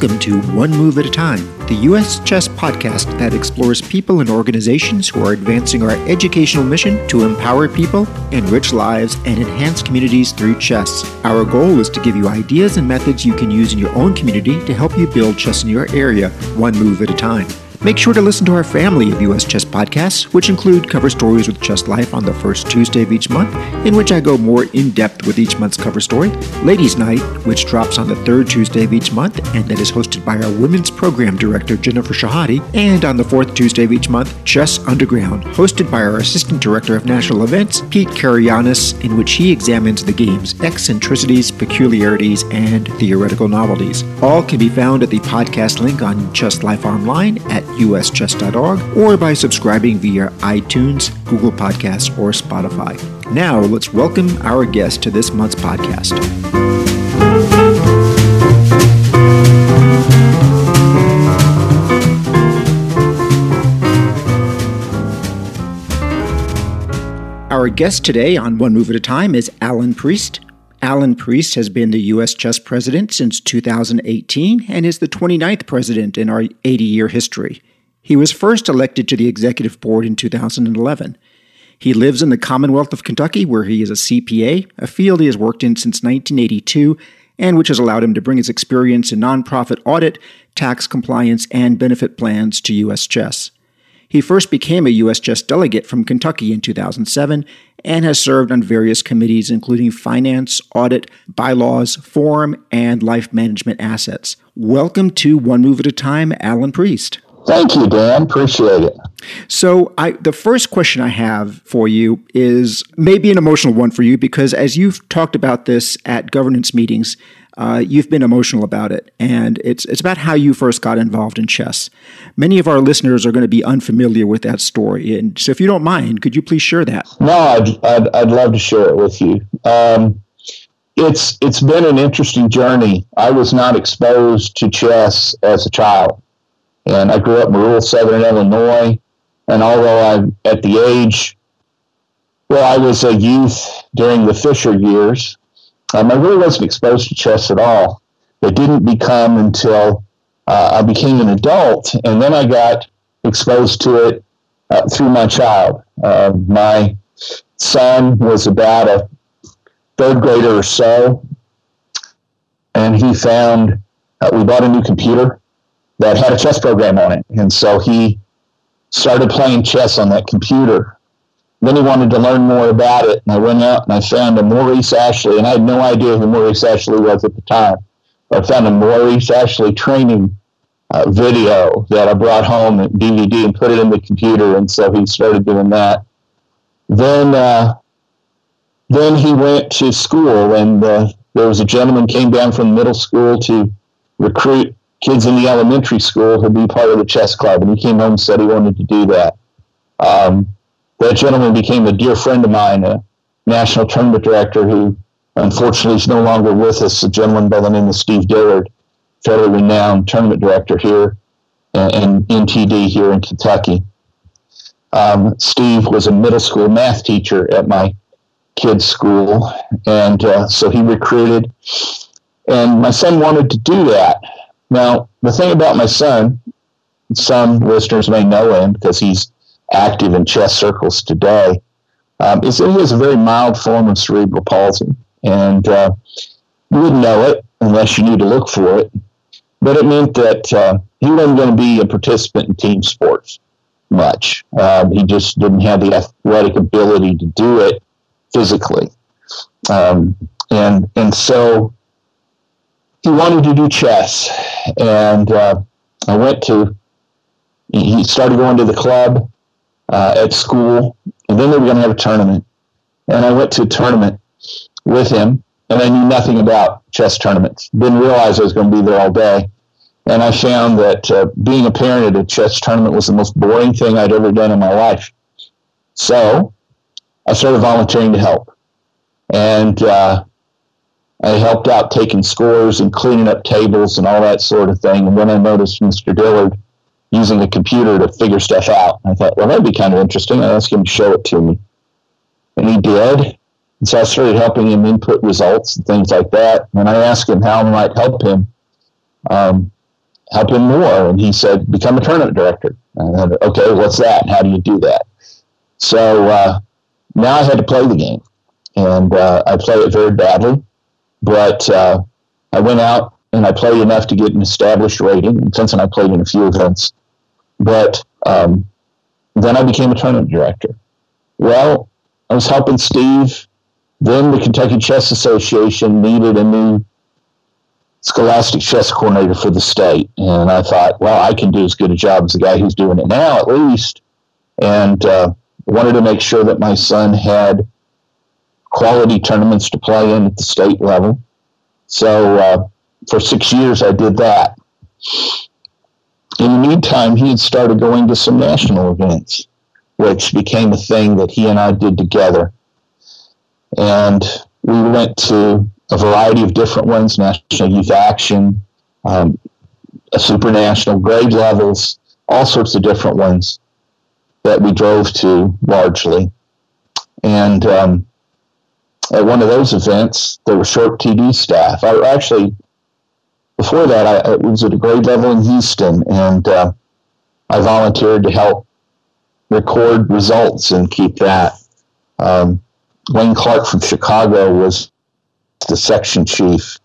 Welcome to One Move at a Time, the U.S. Chess podcast that explores people and organizations who are advancing our educational mission to empower people, enrich lives, and enhance communities through chess. Our goal is to give you ideas and methods you can use in your own community to help you build chess in your area, one move at a time. Make sure to listen to our family of U.S. chess podcasts, which include cover stories with Chess Life on the first Tuesday of each month, in which I go more in depth with each month's cover story, Ladies' Night, which drops on the third Tuesday of each month and that is hosted by our Women's Program Director Jennifer Shahade, and on the fourth Tuesday of each month, Chess Underground, hosted by our Assistant Director of National Events, Pete Karagianis, in which he examines the game's eccentricities, peculiarities, and theoretical novelties. All can be found at the podcast link on Chess Life Online at uschess.org or by subscribing via iTunes, Google Podcasts, or Spotify. Now, let's welcome our guest to this month's podcast. Our guest today on One Move at a Time is Alan Priest. Alan Priest has been the U.S. chess president since 2018 and is the 29th president in our 80 year history. He was first elected to the executive board in 2011. He lives in the Commonwealth of Kentucky, where he is a CPA, a field he has worked in since 1982, and which has allowed him to bring his experience in nonprofit audit, tax compliance, and benefit plans to U.S. chess. He first became a U.S. chess delegate from Kentucky in 2007 and has served on various committees, including finance, audit, bylaws, forum, and life management assets. Welcome to One Move at a Time, Alan Priest. Thank you, Dan. Appreciate it. So, I, the first question I have for you is maybe an emotional one for you because as you've talked about this at governance meetings, uh, you've been emotional about it, and it's it's about how you first got involved in chess. Many of our listeners are going to be unfamiliar with that story, and so if you don't mind, could you please share that? No, I'd I'd, I'd love to share it with you. Um, it's it's been an interesting journey. I was not exposed to chess as a child, and I grew up in rural southern Illinois. And although I'm at the age well, I was a youth during the Fischer years, um, I really wasn't exposed to chess at all. It didn't become until uh, I became an adult, and then I got exposed to it uh, through my child. Uh, my son was about a third grader or so, and he found uh, we bought a new computer that had a chess program on it, and so he started playing chess on that computer then he wanted to learn more about it, and I went out and I found a Maurice Ashley, and I had no idea who Maurice Ashley was at the time. I found a Maurice Ashley training uh, video that I brought home at DVD and put it in the computer, and so he started doing that. Then, uh, then he went to school, and uh, there was a gentleman came down from middle school to recruit kids in the elementary school to be part of the chess club, and he came home and said he wanted to do that. Um, that gentleman became a dear friend of mine, a national tournament director who unfortunately is no longer with us, a gentleman by the name of Steve Dillard, fairly renowned tournament director here and NTD here in Kentucky. Um, Steve was a middle school math teacher at my kids' school, and uh, so he recruited, and my son wanted to do that. Now, the thing about my son, some listeners may know him because he's active in chess circles today, um, is that he has a very mild form of cerebral palsy. And uh, you wouldn't know it unless you knew to look for it. But it meant that uh, he wasn't going to be a participant in team sports much. Um, he just didn't have the athletic ability to do it physically. Um, and, and so he wanted to do chess. And uh, I went to, he started going to the club uh, at school, and then they were going to have a tournament. And I went to a tournament with him, and I knew nothing about chess tournaments. Didn't realize I was going to be there all day. And I found that uh, being a parent at a chess tournament was the most boring thing I'd ever done in my life. So I started volunteering to help. And uh, I helped out taking scores and cleaning up tables and all that sort of thing. And then I noticed Mr. Dillard using a computer to figure stuff out. I thought, well, that'd be kind of interesting. I asked him to show it to me. And he did. And so I started helping him input results and things like that. And I asked him how I might help him. Um, help him more. And he said, become a tournament director. And I said, okay, what's that? How do you do that? So uh, now I had to play the game. And uh, I play it very badly. But uh, I went out and I played enough to get an established rating. And since then, I played in a few events. But um, then I became a tournament director. Well, I was helping Steve. Then the Kentucky Chess Association needed a new scholastic chess coordinator for the state. And I thought, well, I can do as good a job as the guy who's doing it now, at least. And uh, wanted to make sure that my son had quality tournaments to play in at the state level. So uh, for six years, I did that. In the meantime, he had started going to some national events, which became a thing that he and I did together. And we went to a variety of different ones National Youth Action, um, SuperNational grade levels, all sorts of different ones that we drove to largely. And um, at one of those events, there was short TD staff. I actually, before that, I, I was at a grade level in Houston, and uh, I volunteered to help record results and keep that. Um, Wayne Clark from Chicago was the section chief,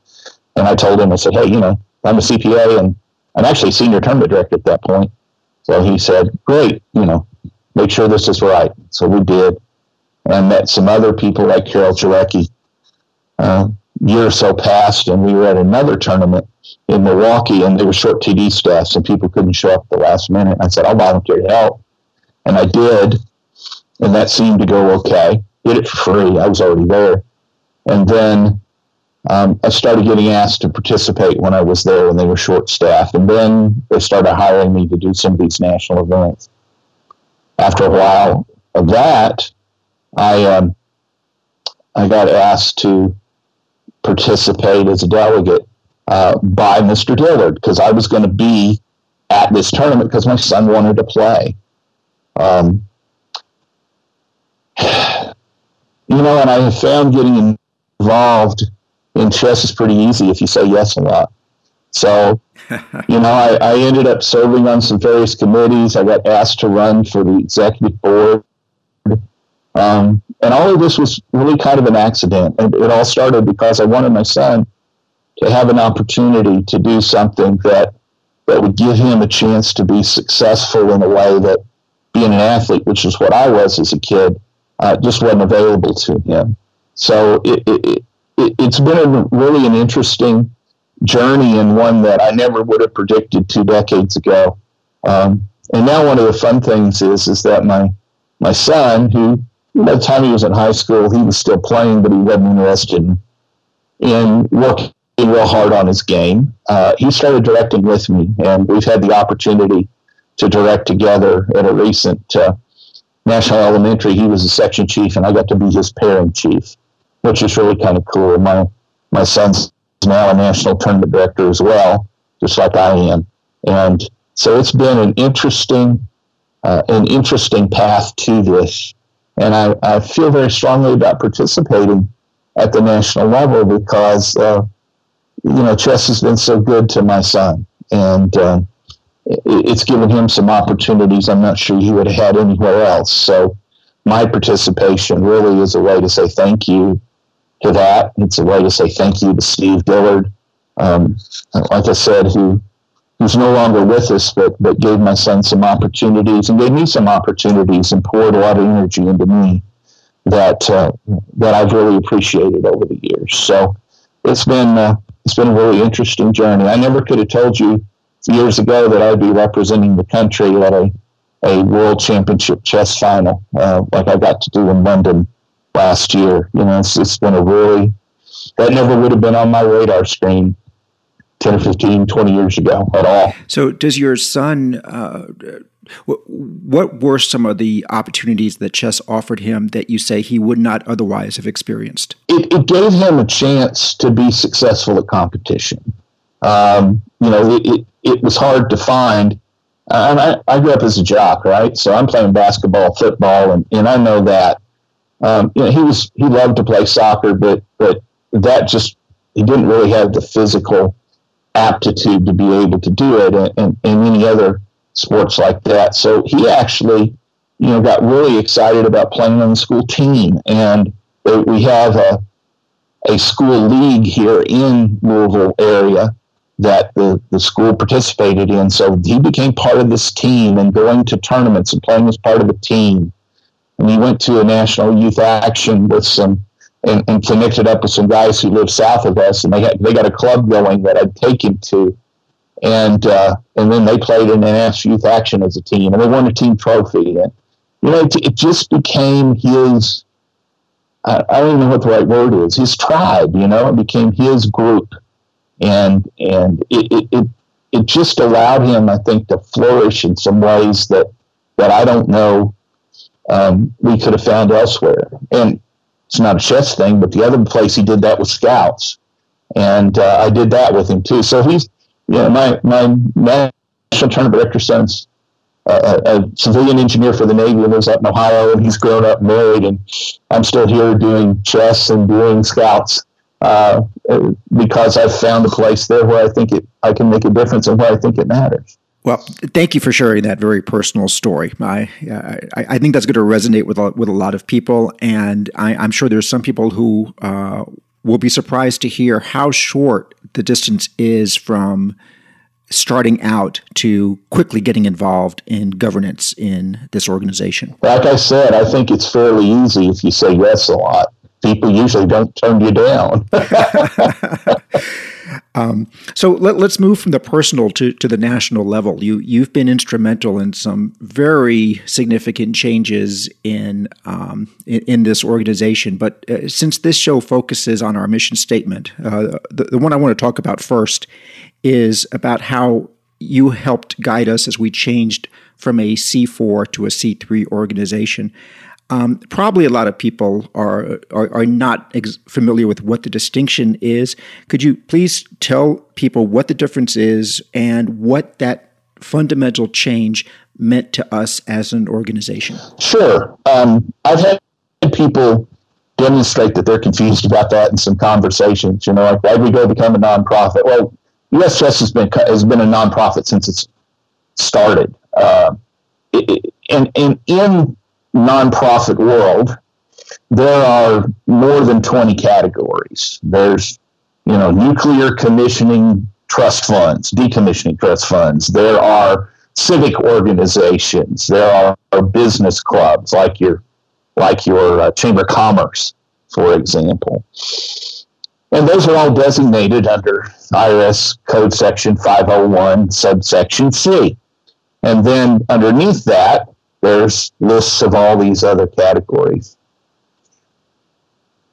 and I told him, I said, hey, you know, I'm a CPA and I'm actually senior tournament director at that point. So he said, great, you know, make sure this is right. So we did. And I met some other people like Carol Jarecki. Uh, year or so passed, and we were at another tournament in Milwaukee, and they were short TD staffs, and people couldn't show up at the last minute. I said, I'll volunteer to help. And I did, and that seemed to go okay. Did it for free. I was already there. And then um, I started getting asked to participate when I was there when they were short staffed. And then they started hiring me to do some of these national events. After a while of that, I, um, I got asked to participate as a delegate uh, by Mr. Dillard because I was going to be at this tournament because my son wanted to play. Um, you know, and I have found getting involved in chess is pretty easy if you say yes a lot. So, you know, I, I ended up serving on some various committees. I got asked to run for the executive board. Um, and all of this was really kind of an accident. And it all started because I wanted my son to have an opportunity to do something that that would give him a chance to be successful in a way that being an athlete, which is what I was as a kid, uh, just wasn't available to him. So it, it, it, has been a, really an interesting journey and one that I never would have predicted two decades ago. Um, and now one of the fun things is is that my my son, who by the time he was in high school, he was still playing, but he wasn't interested in, in working real hard on his game. Uh, he started directing with me, and we've had the opportunity to direct together at a recent uh, National Elementary. He was a section chief, and I got to be his pairing chief which is really kind of cool. My my son's now a national tournament director as well, just like I am, and so it's been an interesting uh, an interesting path to this, and I, I feel very strongly about participating at the national level because uh, you know chess has been so good to my son, and uh, it's given him some opportunities I'm not sure he would have had anywhere else. So my participation really is a way to say thank you to that. It's a way to say thank you to Steve Dillard, um, like I said, who who's no longer with us, but but gave my son some opportunities and gave me some opportunities and poured a lot of energy into me that uh, that I've really appreciated over the years. So it's been uh, it's been a really interesting journey. I never could have told you years ago that I'd be representing the country at a a world championship chess final uh, like I got to do in London last year. You know, it's, it's been a really, that never would have been on my radar screen 10 or 15, 20 years ago at all. So, does your son, uh, what were some of the opportunities that chess offered him that you say he would not otherwise have experienced? It, it gave him a chance to be successful at competition. Um, you know, it, it, it, was hard to find. and I, I grew up as a jock, right? So I'm playing basketball, football, and, and I know that um, you know, he was he loved to play soccer, but but that just he didn't really have the physical aptitude to be able to do it and, and, and any other sports like that. So he actually, you know, got really excited about playing on the school team. And we have a, a school league here in Louisville area that the, the school participated in. So he became part of this team and going to tournaments and playing as part of the team. And he went to a national youth action with some and, and connected up with some guys who live south of us, and they had, they got a club going that I'd take him to, and uh, and then they played in NS Youth Action as a team, and they won a team trophy, and you know it, it just became his. I, I don't even know what the right word is. His tribe, you know, it became his group, and and it, it, it it just allowed him, I think, to flourish in some ways that that I don't know um, we could have found elsewhere. And it's not a chess thing, but the other place he did that with scouts, and uh, I did that with him too. So he's, know, my my national tournament director son's uh, a, a civilian engineer for the Navy and lives up in Ohio, and he's grown up married, and I'm still here doing chess and doing scouts. Uh, because I've found a place there where I think it, I can make a difference and where I think it matters. Well, thank you for sharing that very personal story. I I, I think that's going to resonate with a, with a lot of people, and I, am sure there's some people who uh, will be surprised to hear how short the distance is from starting out to quickly getting involved in governance in this organization. Like I said, I think it's fairly easy if you say yes a lot. People usually don't turn you down. Um, so let, us move from the personal to, to the national level. You you've been instrumental in some very significant changes in um, in, in, this organization. But uh, since this show focuses on our mission statement, uh, the, the one I want to talk about first is about how you helped guide us as we changed from a C4 to a C3 organization. Um, probably a lot of people are are, are not ex- familiar with what the distinction is. Could you please tell people what the difference is and what that fundamental change meant to us as an organization? Sure. Um, I've had people demonstrate that they're confused about that in some conversations. You know, like why did we go become a nonprofit? Well, U.S. Chess has been has been a nonprofit since it's started, uh, it, and and in nonprofit world, there are more than 20 categories. There's, you know, nuclear commissioning trust funds, decommissioning trust funds. There are civic organizations. There are, business clubs like your, like your uh, Chamber of Commerce, for example. And those are all designated under IRS Code Section 501, subsection C. And then underneath that, there's lists of all these other categories.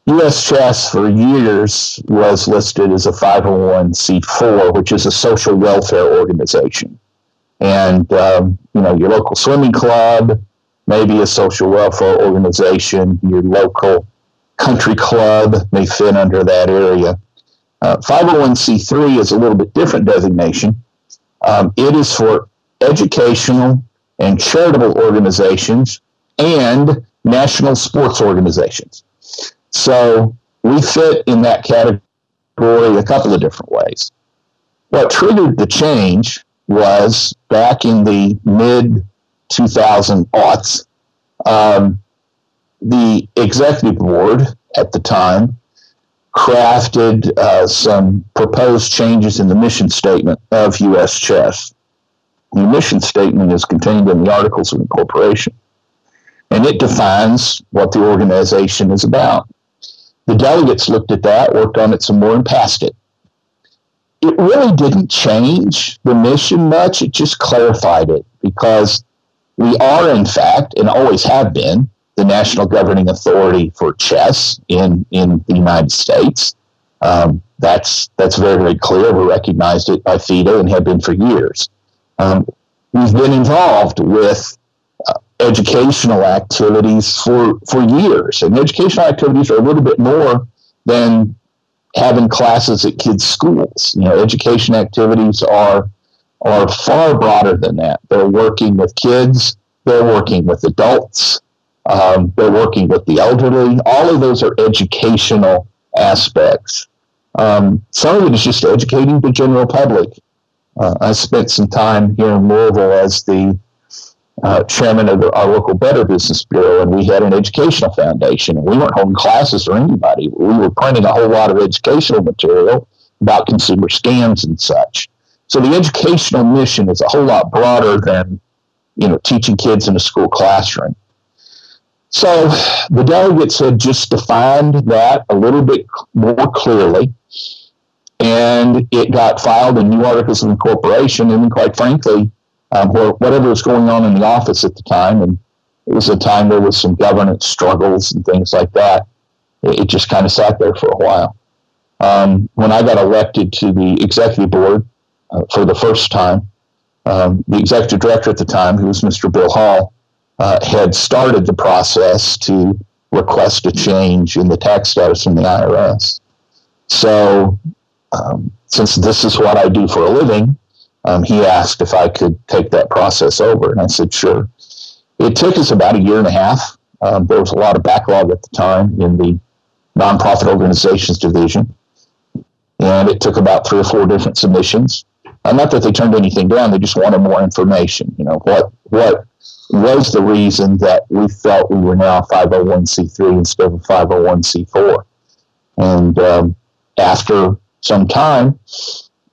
U.S. Chess for years was listed as a 501c4, which is a social welfare organization. And, um, you know, your local swimming club, maybe a social welfare organization, your local country club may fit under that area. Uh, 501c3 is a little bit different designation. Um, it is for educational and charitable organizations and national sports organizations. So we fit in that category a couple of different ways. What triggered the change was back in the mid 2000 aughts, um, the executive board at the time crafted uh, some proposed changes in the mission statement of U.S. Chess. The mission statement is contained in the Articles of Incorporation, and it defines what the organization is about. The delegates looked at that, worked on it some more, and passed it. It really didn't change the mission much, it just clarified it because we are, in fact, and always have been, the national governing authority for chess in, in the United States. Um, that's that's very very clear. We recognized it by FIDE and have been for years. Um, we've been involved with uh, educational activities for, for years, and educational activities are a little bit more than having classes at kids' schools. You know, education activities are are far broader than that. They're working with kids, they're working with adults, um, they're working with the elderly. All of those are educational aspects. Um, some of it is just educating the general public. Uh, I spent some time here in Louisville as the uh, chairman of our local Better Business Bureau, and we had an educational foundation. And we weren't holding classes for anybody. We were printing a whole lot of educational material about consumer scams and such. So the educational mission is a whole lot broader than you know teaching kids in a school classroom. So the delegates had just defined that a little bit more clearly, and it got filed in new articles of incorporation. And quite frankly, um, whatever was going on in the office at the time, and it was a time there was some governance struggles and things like that. It, it just kind of sat there for a while. Um, when I got elected to the executive board uh, for the first time, um, the executive director at the time, who was Mr. Bill Hall, uh, had started the process to request a change in the tax status from the IRS. So, um, since this is what I do for a living, um, he asked if I could take that process over, and I said sure. It took us about a year and a half. Um, there was a lot of backlog at the time in the nonprofit organizations division, and it took about three or four different submissions. Uh, not that they turned anything down; they just wanted more information. You know what what was the reason that we felt we were now 501c3 instead of 501c4, and um, after some time,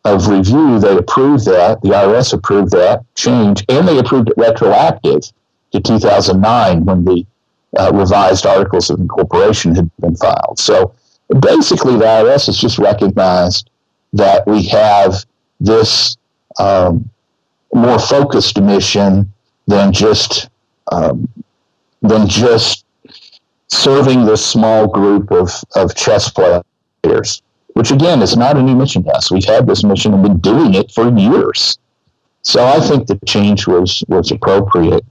of review, they approved that. The IRS approved that change, and they approved it retroactive to 2009 when the uh, revised articles of incorporation had been filed. So basically, the IRS has just recognized that we have this um, more focused mission than just um, than just serving this small group of, of chess players which again is not a new mission to. We've had this mission and been doing it for years. So I think the change was was appropriate.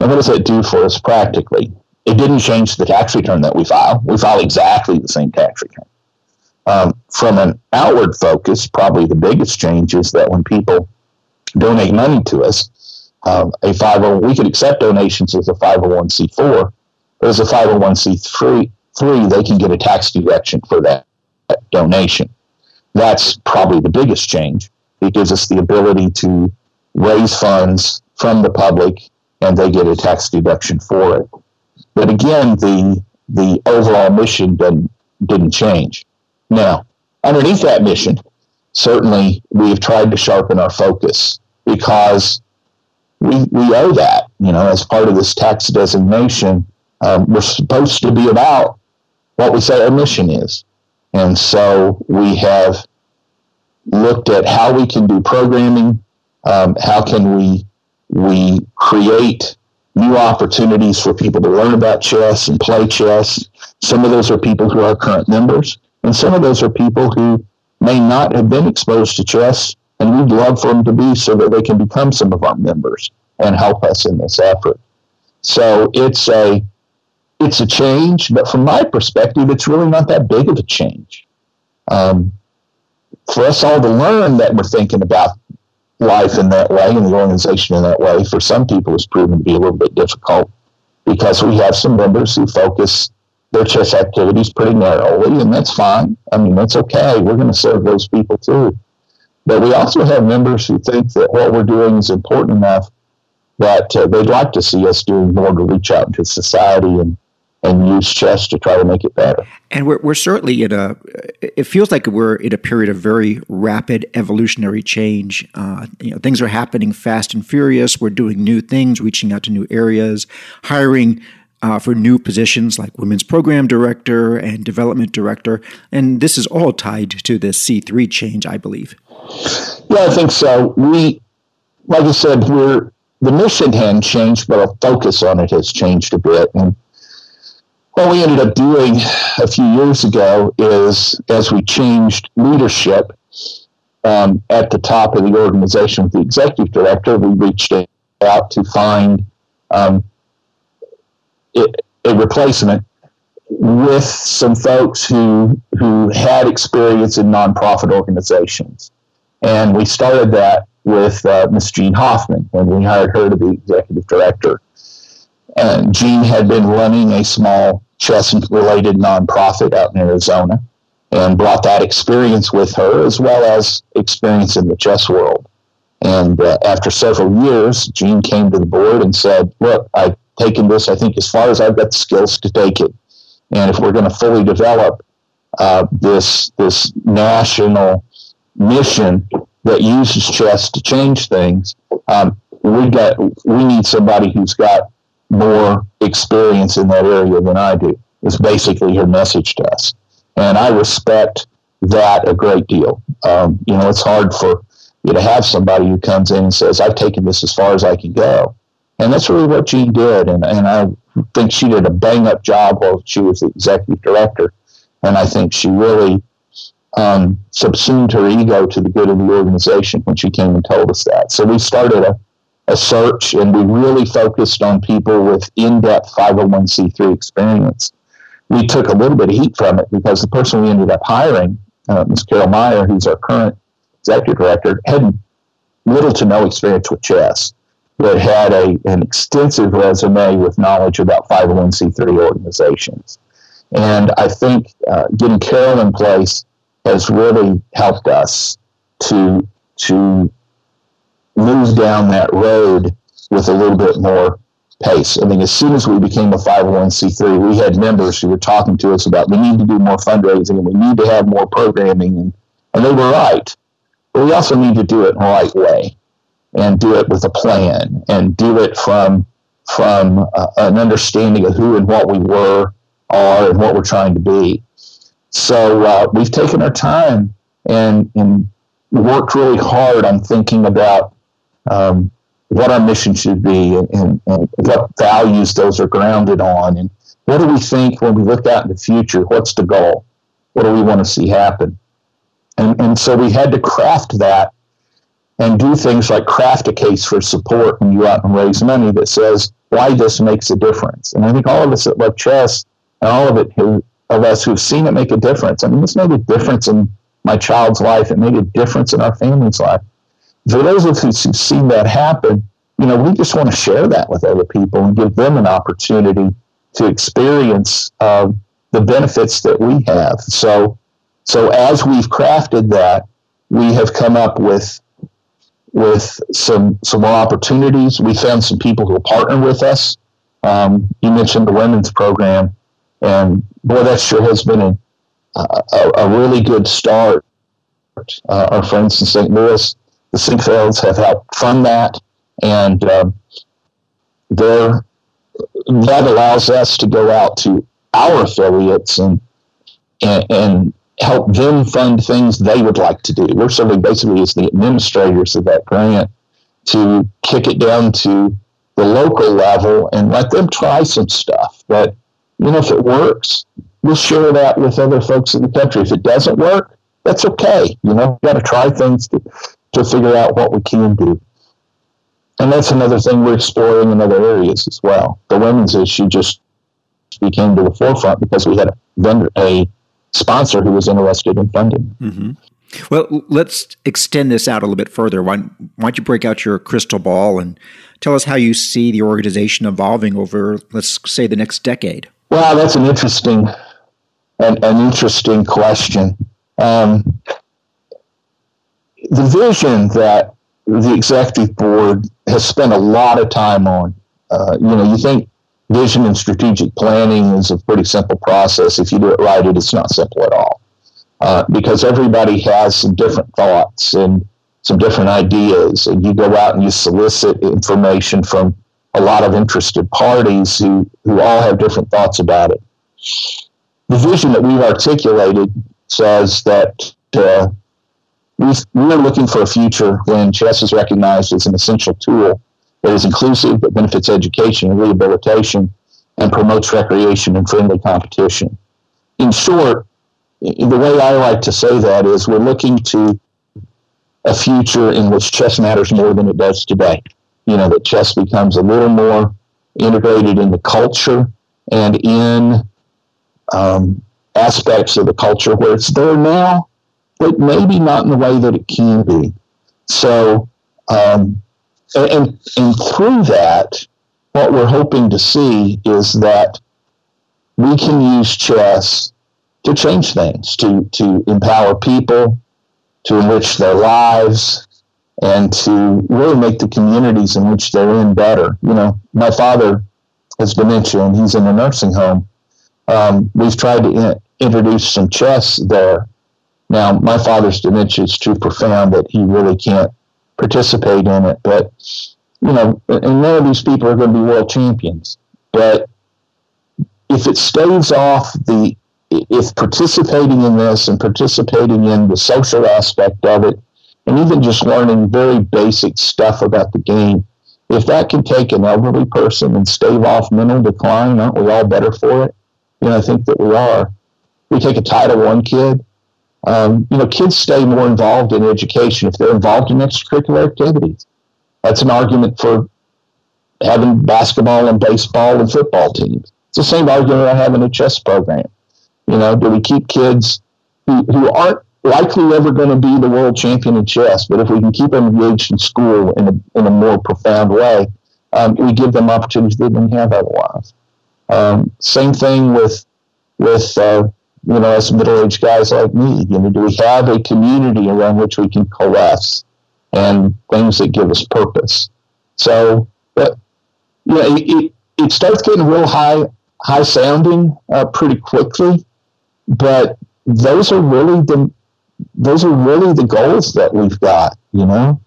And what does that do for us practically? It didn't change the tax return that we file. We file exactly the same tax return. Um, from an outward focus, probably the biggest change is that when people donate money to us, um, a 50, we could accept donations as a 501c4, but as a 501c3, three, they can get a tax deduction for that donation. That's probably the biggest change. It gives us the ability to raise funds from the public and they get a tax deduction for it. But again, the the overall mission didn't didn't change. Now, underneath that mission, certainly we have tried to sharpen our focus because we we owe that. You know, as part of this tax designation, um, we're supposed to be about what we say our mission is. And so we have looked at how we can do programming, um, how can we we create new opportunities for people to learn about chess and play chess. Some of those are people who are current members, and some of those are people who may not have been exposed to chess, and we'd love for them to be so that they can become some of our members and help us in this effort. So it's a it's a change, but from my perspective, it's really not that big of a change. Um, for us all to learn that we're thinking about life in that way and the organization in that way, for some people, has proven to be a little bit difficult because we have some members who focus their chess activities pretty narrowly, and that's fine. I mean, that's okay. We're going to serve those people too. But we also have members who think that what we're doing is important enough that uh, they'd like to see us doing more to reach out into society and and use chess to try to make it better. And we're, we're certainly in a, it feels like we're in a period of very rapid evolutionary change. Uh, you know, things are happening fast and furious. We're doing new things, reaching out to new areas, hiring uh, for new positions like women's program director and development director. And this is all tied to the C3 change, I believe. Yeah, I think so. We, like I said, we're, the mission hadn't changed, but our focus on it has changed a bit. And what we ended up doing a few years ago is as we changed leadership um, at the top of the organization with the executive director, we reached out to find um, it, a replacement with some folks who who had experience in nonprofit organizations, and we started that with uh, Miss Jean Hoffman when we hired her to be executive director. And Jean had been running a small chess related nonprofit out in Arizona. and brought that experience with her as well as experience in the chess world. And uh, after several years, Jean came to the board and said, Look, I've taken this, I think, as far as I've got the skills to take it. And if we're going to fully develop uh, this, this national mission that uses chess to change things, um, we got we need somebody who's got more experience in that area than I do. Is basically her message to us, and I respect that a great deal. Um, you know, it's hard for you to have somebody who comes in and says, "I've taken this as far as I can go," and that's really what Jean did. And and I think she did a bang up job while she was the executive director, and I think she really um, subsumed her ego to the good of the organization when she came and told us that. So we started a a search, and we really focused on people with in-depth 501c3 experience. We took a little bit of heat from it because the person we ended up hiring, uh, Ms. Carol Meyer, who's our current executive director, had little to no experience with chess, but had a, an extensive resume with knowledge about 501c3 organizations. And I think uh, getting Carol in place has really helped us to to move down that road with a little bit more pace. I mean, as soon as we became a 501c3, we had members who were talking to us about we need to do more fundraising and we need to have more programming, and, and they were right. But we also need to do it in the right way and do it with a plan and do it from from uh, an understanding of who and what we were, are, and what we're trying to be. So uh, we've taken our time and, and worked really hard on thinking about um, what our mission should be and, and, and, what values those are grounded on. And what do we think when we look out in the future? What's the goal? What do we want to see happen? And, and so we had to craft that and do things like craft a case for support when you out and raise money that says why this makes a difference. And I think all of us at Love Chess and all of it who, of us who've seen it make a difference. I mean, this made a difference in my child's life. It made a difference in our family's life for those of us who've seen that happen, you know, we just want to share that with other people and give them an opportunity to experience uh, the benefits that we have. So, so as we've crafted that, we have come up with with some some more opportunities. We found some people who will partner with us. Um, you mentioned the women's program, and boy, that sure has been a, a, a really good start. Uh, our friends in St. Louis the Sinquefields have helped fund that, and uh, that allows us to go out to our affiliates and, and, and help them fund things they would like to do. We're serving basically as the administrators of that grant to kick it down to the local level and let them try some stuff. But you know, if it works, we'll share that with other folks in the country. If it doesn't work, that's okay. You know, you got to try things to figure out what we can do. And that's another thing we're exploring in other areas as well. The women's issue just became to the forefront because we had a vendor, a sponsor who was interested in funding. Mm-hmm. Well, let's extend this out a little bit further. Why, why don't you break out your crystal ball and tell us how you see the organization evolving over, let's say, the next decade? Well, that's an interesting, an, an interesting question. Um, the vision that the executive board has spent a lot of time on. Uh, you know, you think vision and strategic planning is a pretty simple process. If you do it right, it is not simple at all. Uh, because everybody has some different thoughts and some different ideas, and you go out and you solicit information from a lot of interested parties who, who all have different thoughts about it. The vision that we've articulated says that uh, we're looking for a future when chess is recognized as an essential tool that is inclusive but benefits education and rehabilitation and promotes recreation and friendly competition. In short, the way I like to say that is we're looking to a future in which chess matters more than it does today. You know, that chess becomes a little more integrated in the culture and in um, aspects of the culture where it's there now, but maybe not in the way that it can be. So, um, and, and through that, what we're hoping to see is that we can use chess to change things, to to empower people, to enrich their lives, and to really make the communities in which they're in better. You know, my father has dementia and he's in a nursing home. Um, we've tried to in- introduce some chess there. Now, my father's dementia is too profound that he really can't participate in it. But, you know, and none of these people are going to be world champions. But if it staves off the, if participating in this and participating in the social aspect of it, and even just learning very basic stuff about the game, if that can take an elderly person and stave off mental decline, aren't we all better for it? You know, I think that we are. We take a Title One kid. Um, you know, kids stay more involved in education if they're involved in extracurricular activities. That's an argument for having basketball and baseball and football teams. It's the same argument I have in a chess program. You know, do we keep kids who, who aren't likely ever going to be the world champion in chess, but if we can keep them engaged in school in a, in a more profound way, um, we give them opportunities they didn't have otherwise. Um, same thing with with uh, you know as middle aged guys like me. You know, do we have a community around which we can coalesce and things that give us purpose? So, but you know, it, it, it starts getting real high high sounding uh, pretty quickly, but those are really the those are really the goals that we've got, you know.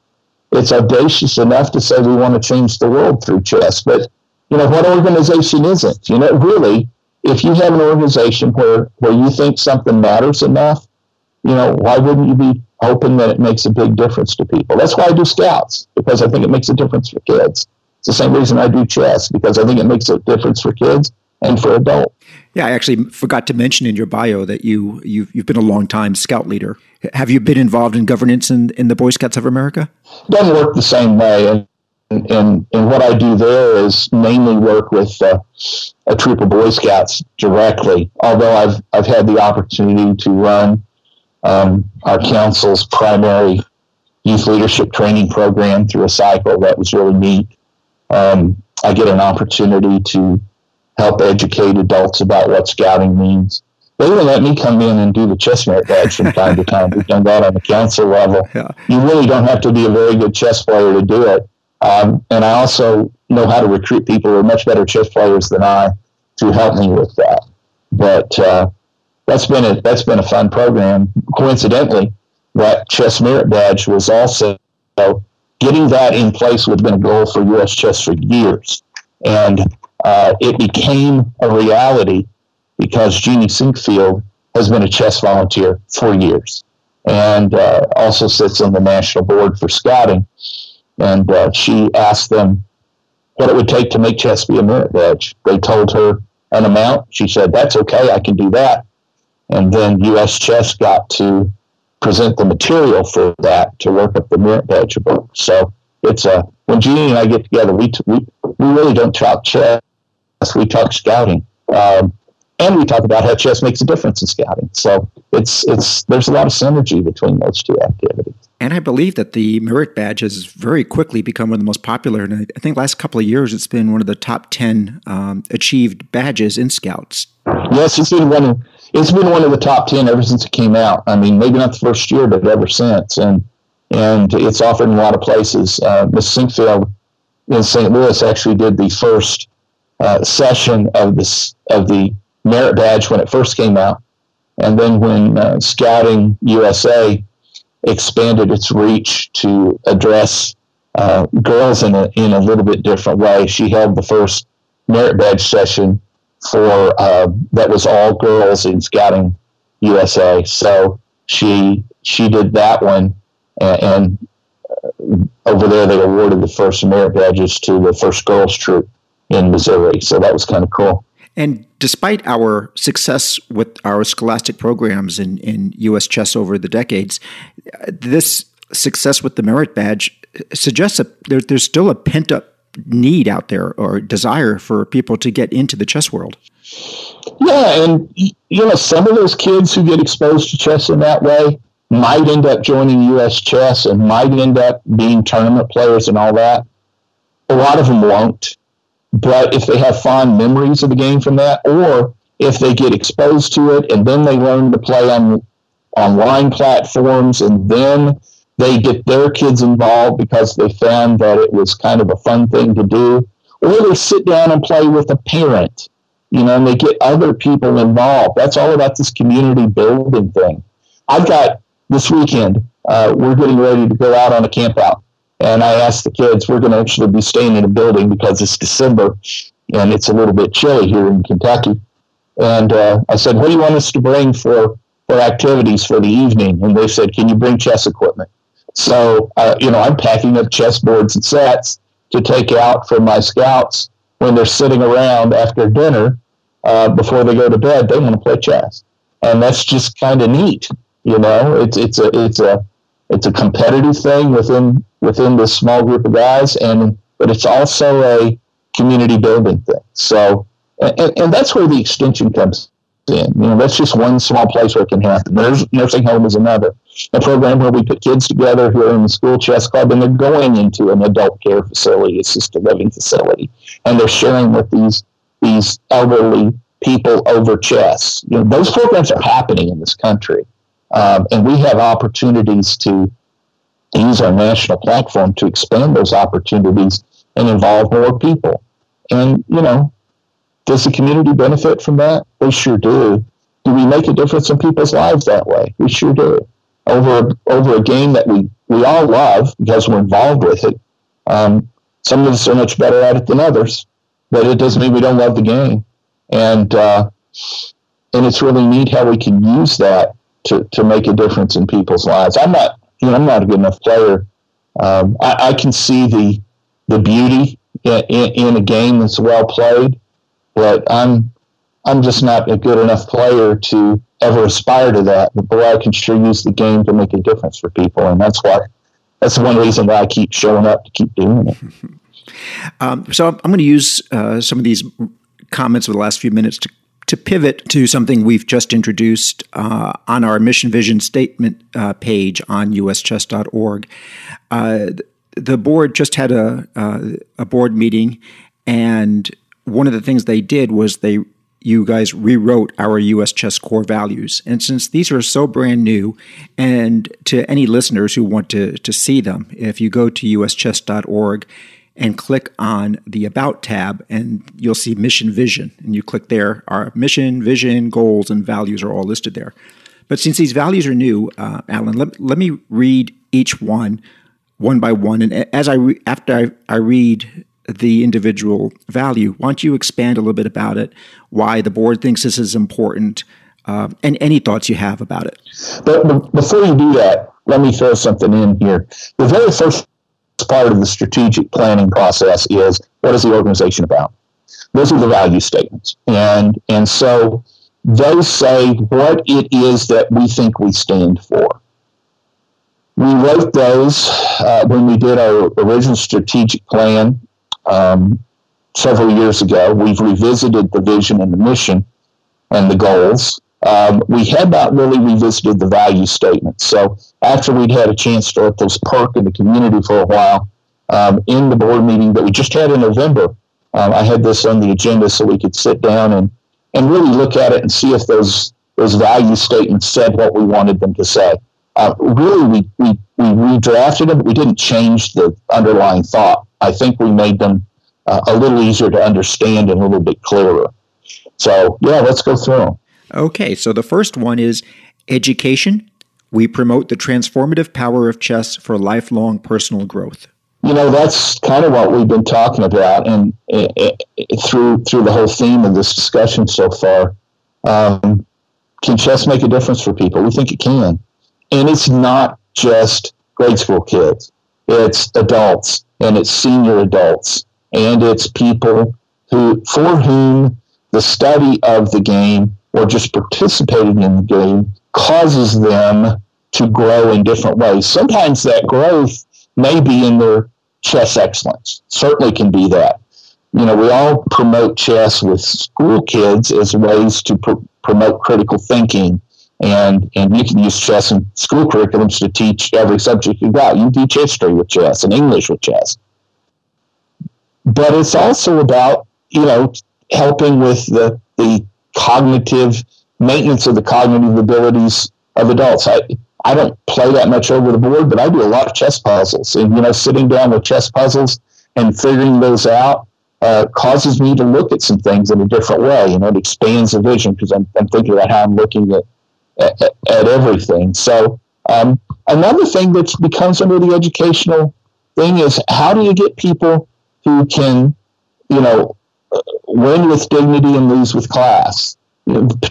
It's audacious enough to say we want to change the world through chess, but you know, what organization isn't? You know, really, if you have an organization where where you think something matters enough, you know, why wouldn't you be hoping that it makes a big difference to people? That's why I do scouts, because I think it makes a difference for kids. It's the same reason I do chess, because I think it makes a difference for kids and for adults. Yeah, I actually forgot to mention in your bio that you you've, you've been a long time scout leader. Have you been involved in governance in, in the Boy Scouts of America? Doesn't work the same way, and and what I do there is mainly work with uh, a troop of Boy Scouts directly. Although I've I've had the opportunity to run um, our council's primary youth leadership training program through a cycle that was really neat. Um, I get an opportunity to help educate adults about what scouting means. They will let me come in and do the chess merit badge from time to time. We've done that on the council level. Yeah. You really don't have to be a very good chess player to do it. Um, and I also know how to recruit people who are much better chess players than I to help me with that. But uh, that's been a that's been a fun program. Coincidentally, that chess merit badge was also getting that in place would have been a goal for U.S. chess for years, and uh, it became a reality because Jeannie Sinquefield has been a chess volunteer for years and uh, also sits on the national board for scouting. And uh, she asked them what it would take to make chess be a merit badge. They told her an amount. She said, That's okay, I can do that. And then U.S. Chess got to present the material for that to work up the merit badge book. So it's a when Jeannie and I get together, we, t- we, we really don't talk chess, we talk scouting. Um, and we talk about how chess makes a difference in scouting. So it's it's there's a lot of synergy between those two activities. And I believe that the merit badge has very quickly become one of the most popular. And I think last couple of years, it's been one of the top ten um, achieved badges in Scouts. Yes, it's been one. Of, it's been one of the top ten ever since it came out. I mean, maybe not the first year, but ever since. And and it's offered in a lot of places. Uh, Miss Sinquefield in St. Louis actually did the first uh, session of this of the merit badge when it first came out, and then when uh, Scouting USA expanded its reach to address uh, girls in a in a little bit different way, she held the first merit badge session for uh, that was all girls in Scouting USA. So she she did that one, and, and uh, over there they awarded the first merit badges to the first girls troop in Missouri. So that was kind of cool. And despite our success with our scholastic programs in, in U.S. chess over the decades, this success with the merit badge suggests that there, there's still a pent up need out there or desire for people to get into the chess world. Yeah, and you know, some of those kids who get exposed to chess in that way might end up joining U.S. chess and might end up being tournament players and all that. A lot of them won't. But if they have fond memories of the game from that, or if they get exposed to it and then they learn to play on online platforms and then they get their kids involved because they found that it was kind of a fun thing to do, or they sit down and play with a parent, you know, and they get other people involved. That's all about this community building thing. I've got this weekend, uh, we're getting ready to go out on a camp out. And I asked the kids, we're going to actually be staying in a building because it's December and it's a little bit chilly here in Kentucky. And uh, I said, what do you want us to bring for, for activities for the evening? And they said, can you bring chess equipment? So, uh, you know, I'm packing up chessboards and sets to take out for my scouts when they're sitting around after dinner uh, before they go to bed. They want to play chess, and that's just kind of neat. You know, it's it's a it's a it's a competitive thing within within this small group of guys, and but it's also a community building thing. So, and, and that's where the extension comes in. You know, that's just one small place where it can happen. There's nursing home is another. A program where we put kids together who are in the school chess club and they're going into an adult care facility, assisted living facility, and they're sharing with these these elderly people over chess. You know, those programs are happening in this country, um, and we have opportunities to use our national platform to expand those opportunities and involve more people. And you know, does the community benefit from that? We sure do. Do we make a difference in people's lives that way? We sure do. Over over a game that we we all love because we're involved with it. Um, some of us are much better at it than others, but it doesn't mean we don't love the game. And uh, and it's really neat how we can use that to, to make a difference in people's lives. I'm not you know I'm not a good enough player. Um, I, I, can see the the beauty in, in, in a game that's well played, but I'm I'm just not a good enough player to ever aspire to that. But boy, I can sure use the game to make a difference for people, and that's why that's one reason why I keep showing up to keep doing it. Um, so I'm, going to use uh, some of these comments of the last few minutes to to pivot to something we've just introduced uh, on our mission vision statement uh, page on uschess.org. Uh, the board just had a, uh, a board meeting, and one of the things they did was they you guys rewrote our US chess core values. And since these are so brand new, and to any listeners who want to, to see them, if you go to uschess.org and click on the About tab, and you'll see Mission Vision. And you click there, our mission, vision, goals, and values are all listed there. But since these values are new, uh, Alan, let, let me read each one one by one. And as I re- after I, I read the individual value. Why don't you expand a little bit about it, why the board thinks this is important, uh, and any thoughts you have about it? But before you do that, let me throw something in here. The very first part of the strategic planning process is what is the organization about? Those are the value statements. And, and so those say what it is that we think we stand for. We wrote those uh, when we did our original strategic plan um, several years ago. We've revisited the vision and the mission and the goals. Um, we had not really revisited the value statement. So after we'd had a chance to let those perk in the community for a while, um, in the board meeting that we just had in November, um, I had this on the agenda so we could sit down and, and really look at it and see if those those value statements said what we wanted them to say. Uh, really, we, we, we redrafted them, but we didn't change the underlying thought. I think we made them uh, a little easier to understand and a little bit clearer. So, yeah, let's go through them. Okay, so the first one is education. We promote the transformative power of chess for lifelong personal growth. You know, that's kind of what we've been talking about, and uh, through through the whole theme of this discussion so far. Um, can chess make a difference for people? We think it can, and it's not just grade school kids; it's adults, and it's senior adults and it's people who for whom the study of the game or just participating in the game causes them to grow in different ways. Sometimes that growth may be in their chess excellence. Certainly can be that. You know, we all promote chess with school kids as ways to pr- promote critical thinking and and you can use chess in school curriculums to teach every subject you got. You teach history with chess and English with chess but it's also about you know helping with the the cognitive maintenance of the cognitive abilities of adults. I, I don't play that much over the board, but I do a lot of chess puzzles. And, you know, sitting down with chess puzzles and figuring those out uh, causes me to look at some things in a different way. You know, it expands the vision because I'm, I'm thinking about how I'm looking at, at, at everything. So, um, another thing that becomes under the educational thing is how do you get people who can, you know, uh, win with dignity and lose with class?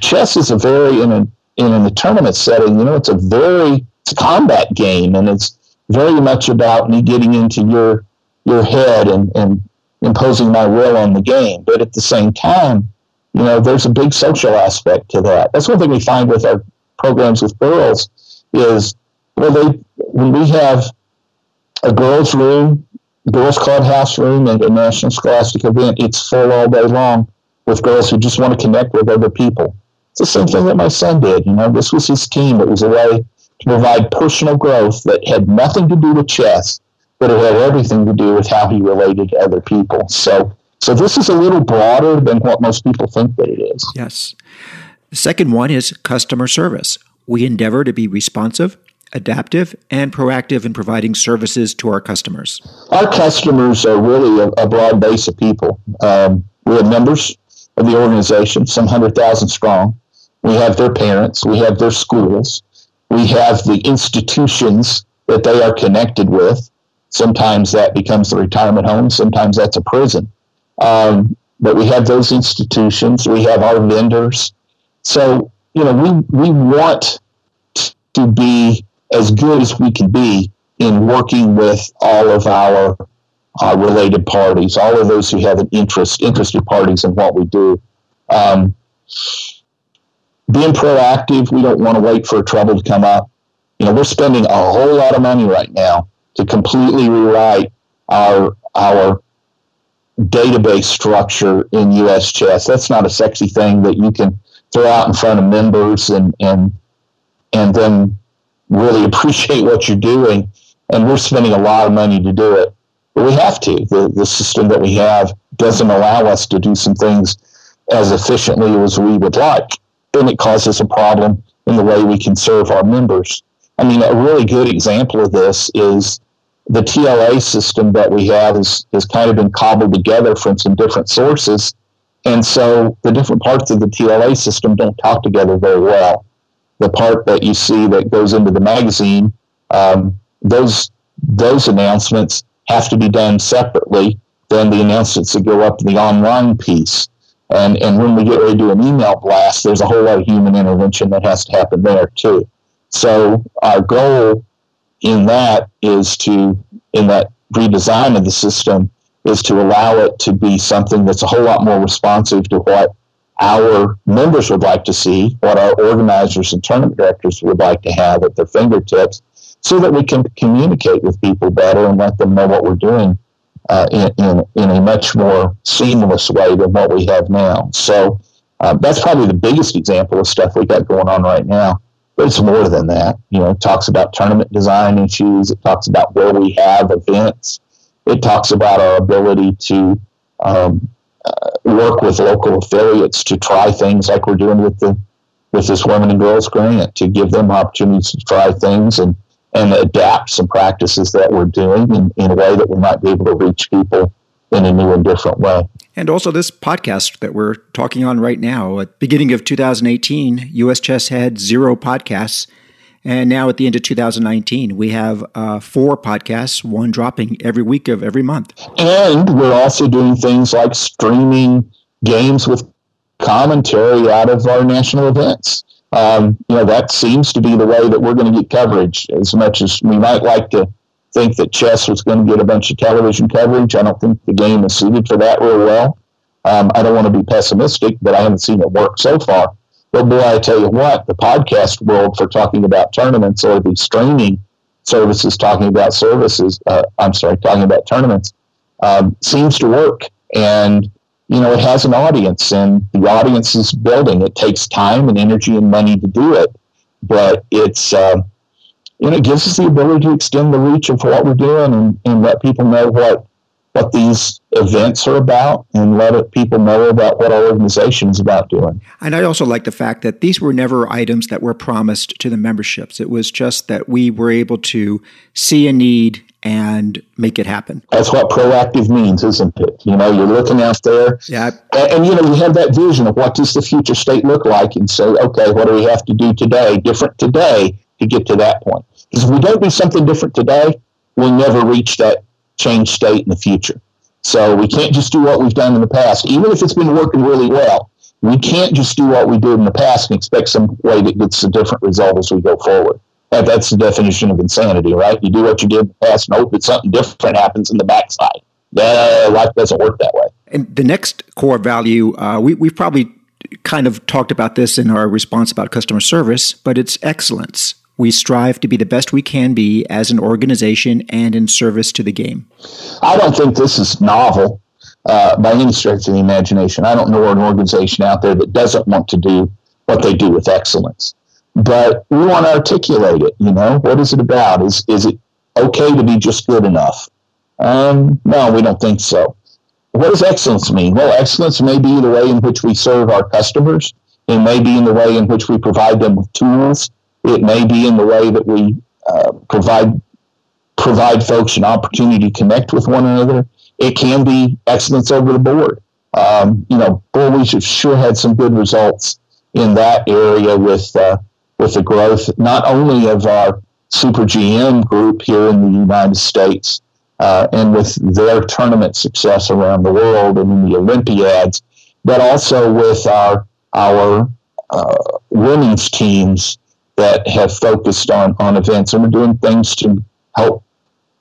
Chess is a very in a in, the tournament setting, you know, it's a very it's a combat game, and it's very much about me getting into your your head and, and imposing my will on the game. But at the same time, you know, there's a big social aspect to that. That's one thing we find with our programs with girls is well, they when we have a girls' room, girls' clubhouse room, and a national scholastic event, it's full all day long with girls who just want to connect with other people. It's the same thing that my son did. You know, this was his team. It was a way to provide personal growth that had nothing to do with chess, but it had everything to do with how he related to other people. So, so this is a little broader than what most people think that it is. Yes. The second one is customer service. We endeavor to be responsive, adaptive, and proactive in providing services to our customers. Our customers are really a, a broad base of people. Um, we have members of the organization, some hundred thousand strong. We have their parents. We have their schools. We have the institutions that they are connected with. Sometimes that becomes the retirement home. Sometimes that's a prison. Um, but we have those institutions. We have our vendors. So, you know, we, we want to be as good as we can be in working with all of our uh, related parties, all of those who have an interest, interested parties in what we do. Um, being proactive, we don't want to wait for trouble to come up. You know, we're spending a whole lot of money right now to completely rewrite our our database structure in US Chess. That's not a sexy thing that you can throw out in front of members and and and then really appreciate what you're doing. And we're spending a lot of money to do it. We have to. The, the system that we have doesn't allow us to do some things as efficiently as we would like. And it causes a problem in the way we can serve our members. I mean, a really good example of this is the TLA system that we have has, has kind of been cobbled together from some different sources. And so the different parts of the TLA system don't talk together very well. The part that you see that goes into the magazine, um, those those announcements have to be done separately than the announcements that go up in the online piece. And, and when we get ready to do an email blast, there's a whole lot of human intervention that has to happen there too. So our goal in that is to, in that redesign of the system, is to allow it to be something that's a whole lot more responsive to what our members would like to see, what our organizers and tournament directors would like to have at their fingertips, so that we can communicate with people better and let them know what we're doing uh, in, in, in, a much more seamless way than what we have now. So uh, that's probably the biggest example of stuff we got going on right now. But it's more than that. You know, it talks about tournament design issues. It talks about where we have events. It talks about our ability to um, uh, work with local affiliates to try things like we're doing with the with this women and girls grant to give them opportunities to try things and and adapt some practices that we're doing in, in a way that we might be able to reach people in a new and different way. And also, this podcast that we're talking on right now, at beginning of 2018, US Chess had zero podcasts. And now at the end of 2019, we have uh, four podcasts, one dropping every week of every month. And we're also doing things like streaming games with commentary out of our national events um, you know, that seems to be the way that we're going to get coverage. As much as we might like to think that chess was going to get a bunch of television coverage, I don't think the game is suited for that real well. Um, I don't want to be pessimistic, but I haven't seen it work so far. But boy, I tell you what, the podcast world for talking about tournaments or the streaming services talking about services, uh, I'm sorry, talking about tournaments, um, seems to work. And you know, it has an audience and the audience is building. It takes time and energy and money to do it, but it's, uh, you know, it gives us the ability to extend the reach of what we're doing and, and let people know what, what these events are about and let people know about what our organization is about doing. And I also like the fact that these were never items that were promised to the memberships. It was just that we were able to see a need and make it happen. That's what proactive means, isn't it? You know, you're looking out there. Yeah. And, and, you know, we have that vision of what does the future state look like and say, okay, what do we have to do today, different today to get to that point? Because if we don't do something different today, we'll never reach that change state in the future. So we can't just do what we've done in the past, even if it's been working really well. We can't just do what we did in the past and expect some way that gets a different result as we go forward. That, that's the definition of insanity, right? You do what you did in the past and hope that something different happens in the backside. Uh, life doesn't work that way. And the next core value, uh, we, we've probably kind of talked about this in our response about customer service, but it's excellence. We strive to be the best we can be as an organization and in service to the game. I don't think this is novel uh, by any stretch of the imagination. I don't know an organization out there that doesn't want to do what they do with excellence. But we want to articulate it. You know, what is it about? Is is it okay to be just good enough? Um, no, we don't think so. What does excellence mean? Well, excellence may be the way in which we serve our customers. It may be in the way in which we provide them with tools it may be in the way that we uh, provide provide folks an opportunity to connect with one another. It can be excellence over the board. Um, you know, boy, we sure had some good results in that area with uh, with the growth not only of our Super GM group here in the United States uh, and with their tournament success around the world and in the Olympiads, but also with our our uh, women's teams that have focused on, on events and we're doing things to help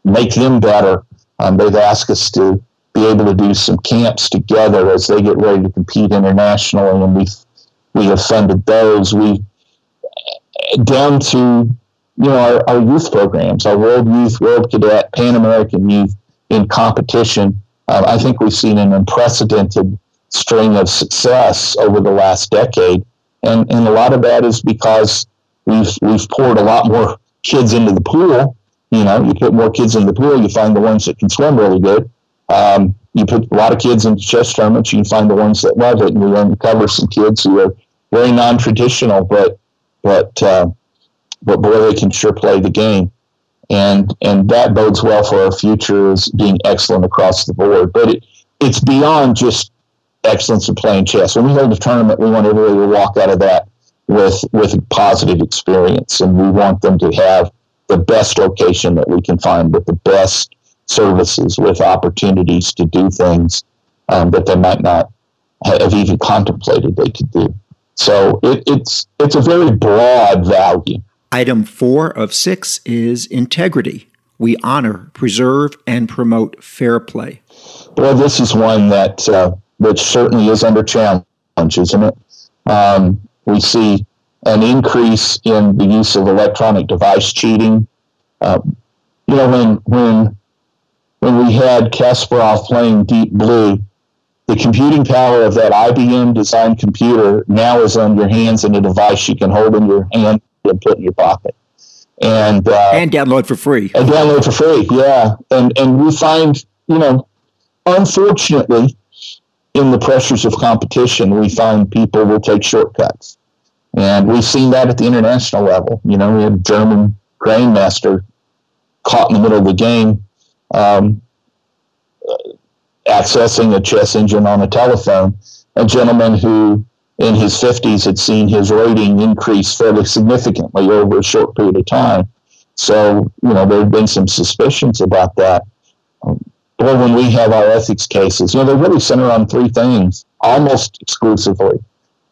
make them better. Um, they've asked us to be able to do some camps together as they get ready to compete internationally, and we we have funded those. We down to you know our, our youth programs, our World Youth, World Cadet, Pan American Youth in competition. Uh, I think we've seen an unprecedented string of success over the last decade, and and a lot of that is because we've we've poured a lot more kids into the pool. You know, you put more kids in the pool, you find the ones that can swim really good. Um, you put a lot of kids into chess tournaments, you can find the ones that love it, and we uncover some kids who are very non-traditional, but but uh, but boy, they can sure play the game, and and that bodes well for our future as being excellent across the board. But it it's beyond just excellence in playing chess. When we hold a tournament, we want everybody to walk out of that with with a positive experience, and we want them to have the best location that we can find with the best services, with opportunities to do things um, that they might not have even contemplated they could do. So it, it's it's a very broad value. Item four of six is integrity. We honor, preserve, and promote fair play. Well, this is one that uh, which certainly is under challenge, isn't it? Um, we see an increase in the use of electronic device cheating. Uh, you know, when when when we had Kasparov playing Deep Blue, the computing power of that IBM designed computer now is on your hands in a device you can hold in your hand and put in your pocket. And uh, and download for free. And download for free, yeah. And and we find, you know, unfortunately, in the pressures of competition, we find people will take shortcuts. And we've seen that at the international level. You know, we had a German grandmaster caught in the middle of the game um, accessing a chess engine on a telephone. A gentleman who in his 50s had seen his rating increase fairly significantly over a short period of time. So, you know, there have been some suspicions about that. Or when we have our ethics cases, you know, they really center on three things almost exclusively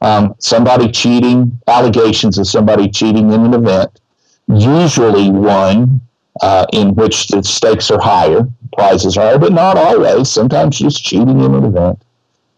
um, somebody cheating, allegations of somebody cheating in an event, usually one uh, in which the stakes are higher, prizes are higher, but not always. Sometimes just cheating in an event.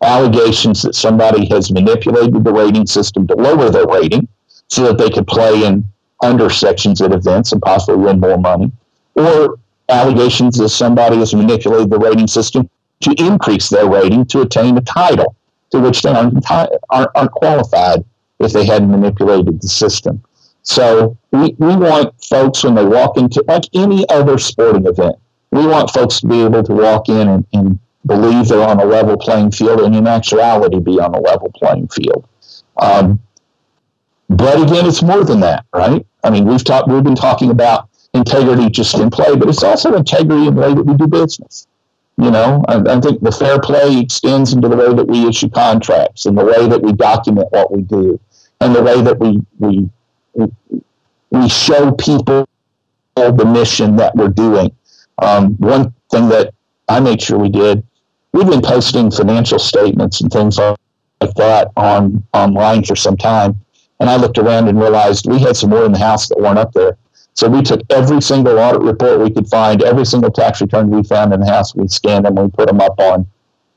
Allegations that somebody has manipulated the rating system to lower their rating so that they could play in under sections at events and possibly win more money. Or allegations that somebody has manipulated the rating system to increase their rating to attain a title to which they aren't, aren't, aren't qualified if they hadn't manipulated the system. So we, we want folks when they walk into like any other sporting event, we want folks to be able to walk in and, and believe they're on a level playing field and in actuality be on a level playing field. Um, but again, it's more than that, right? I mean, we've talked, we've been talking about integrity just in play, but it's also integrity in the way that we do business. You know, I, I, think the fair play extends into the way that we issue contracts and the way that we document what we do and the way that we we we show people the mission that we're doing. Um, one thing that I made sure we did, we've been posting financial statements and things like that on online for some time. And I looked around and realized we had some more in the house that weren't up there. So we took every single audit report we could find, every single tax return we found in the house, we scanned them, we put them up on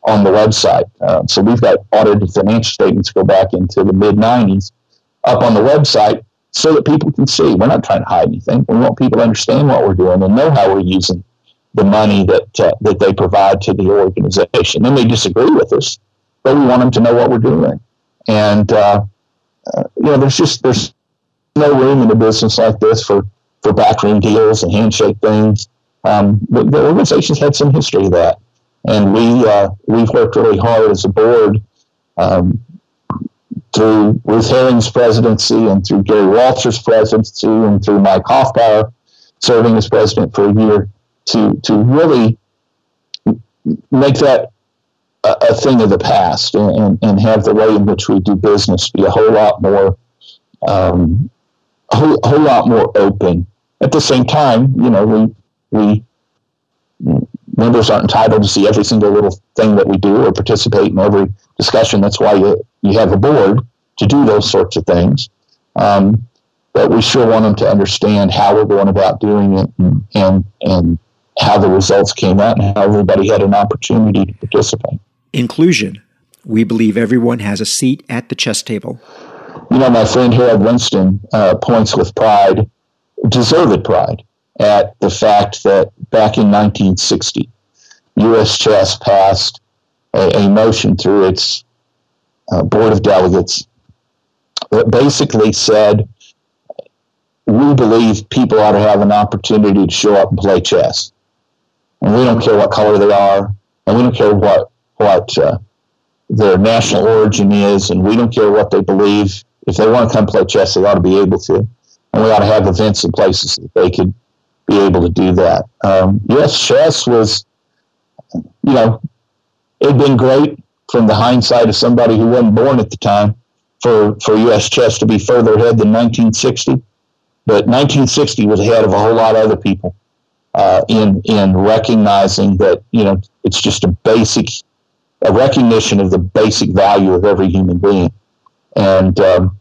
on the website. Uh, so we've got audited financial statements go back into the mid 90s up on the website so that people can see. We're not trying to hide anything. We want people to understand what we're doing and know how we're using the money that uh, that they provide to the organization. They may disagree with us, but we want them to know what we're doing. And uh, uh, you know, there's just there's no room in a business like this for for backroom deals and handshake things. Um, the, the organization's had some history of that, and we uh, we've worked really hard as a board um, through Ruth Haring's presidency and through Gary Walter's presidency and through Mike Hoffpauir serving as president for a year to to really make that a, thing of the past and, and, and, have the way in which we do business be a whole lot more um, a whole, a whole lot more open at the same time, you know, we we members aren't entitled to see every single little thing that we do or participate in every discussion. That's why you you have a board to do those sorts of things. Um, but we sure want them to understand how we're going about doing it and, and and how the results came out and how everybody had an opportunity to participate. Inclusion. We believe everyone has a seat at the chess table. You know, my friend Harold Winston uh, points with pride deserved pride at the fact that back in 1960, U.S. Chess passed a, a motion through its uh, board of delegates that basically said, we believe people ought to have an opportunity to show up and play chess. And we don't care what color they are, and we don't care what, what uh, their national origin is, and we don't care what they believe. If they want to come play chess, they ought to be able to and we ought to have events and places that they could be able to do that. Um, yes, chess was, you know, it'd been great from the hindsight of somebody who wasn't born at the time for, for U.S. chess to be further ahead than 1960. But 1960 was ahead of a whole lot of other people uh, in in recognizing that you know it's just a basic a recognition of the basic value of every human being, and um,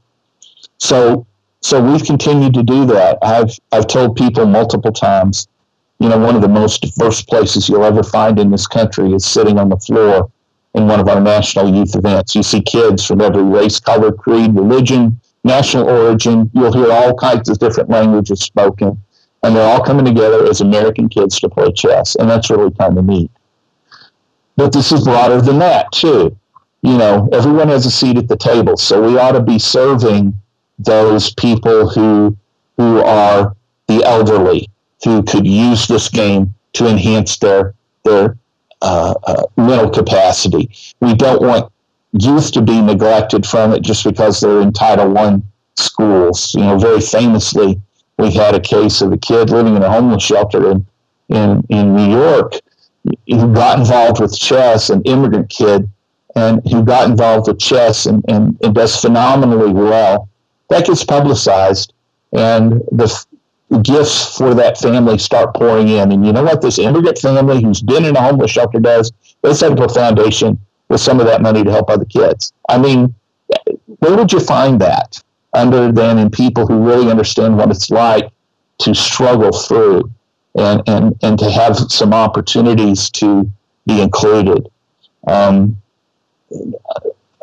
so so we've continued to do that. I've I've told people multiple times, you know, one of the most diverse places you'll ever find in this country is sitting on the floor in one of our national youth events. You see kids from every race, color, creed, religion, national origin. You'll hear all kinds of different languages spoken, and they're all coming together as American kids to play chess, and that's really kind of neat. But this is broader than that too. You know, everyone has a seat at the table, so we ought to be serving those people who who are the elderly who could use this game to enhance their their uh, uh, mental capacity. We don't want youth to be neglected from it just because they're in Title One schools. You know, very famously, we had a case of a kid living in a homeless shelter in in, in New York who got involved with chess, an immigrant kid, and who got involved with chess and, and, and does phenomenally well that gets publicized and the gifts for that family start pouring in. And you know what? This immigrant family who's been in a homeless shelter does? They set up a foundation with some of that money to help other kids. I mean, where would you find that other than in people who really understand what it's like to struggle through and, and, and to have some opportunities to be included? Um,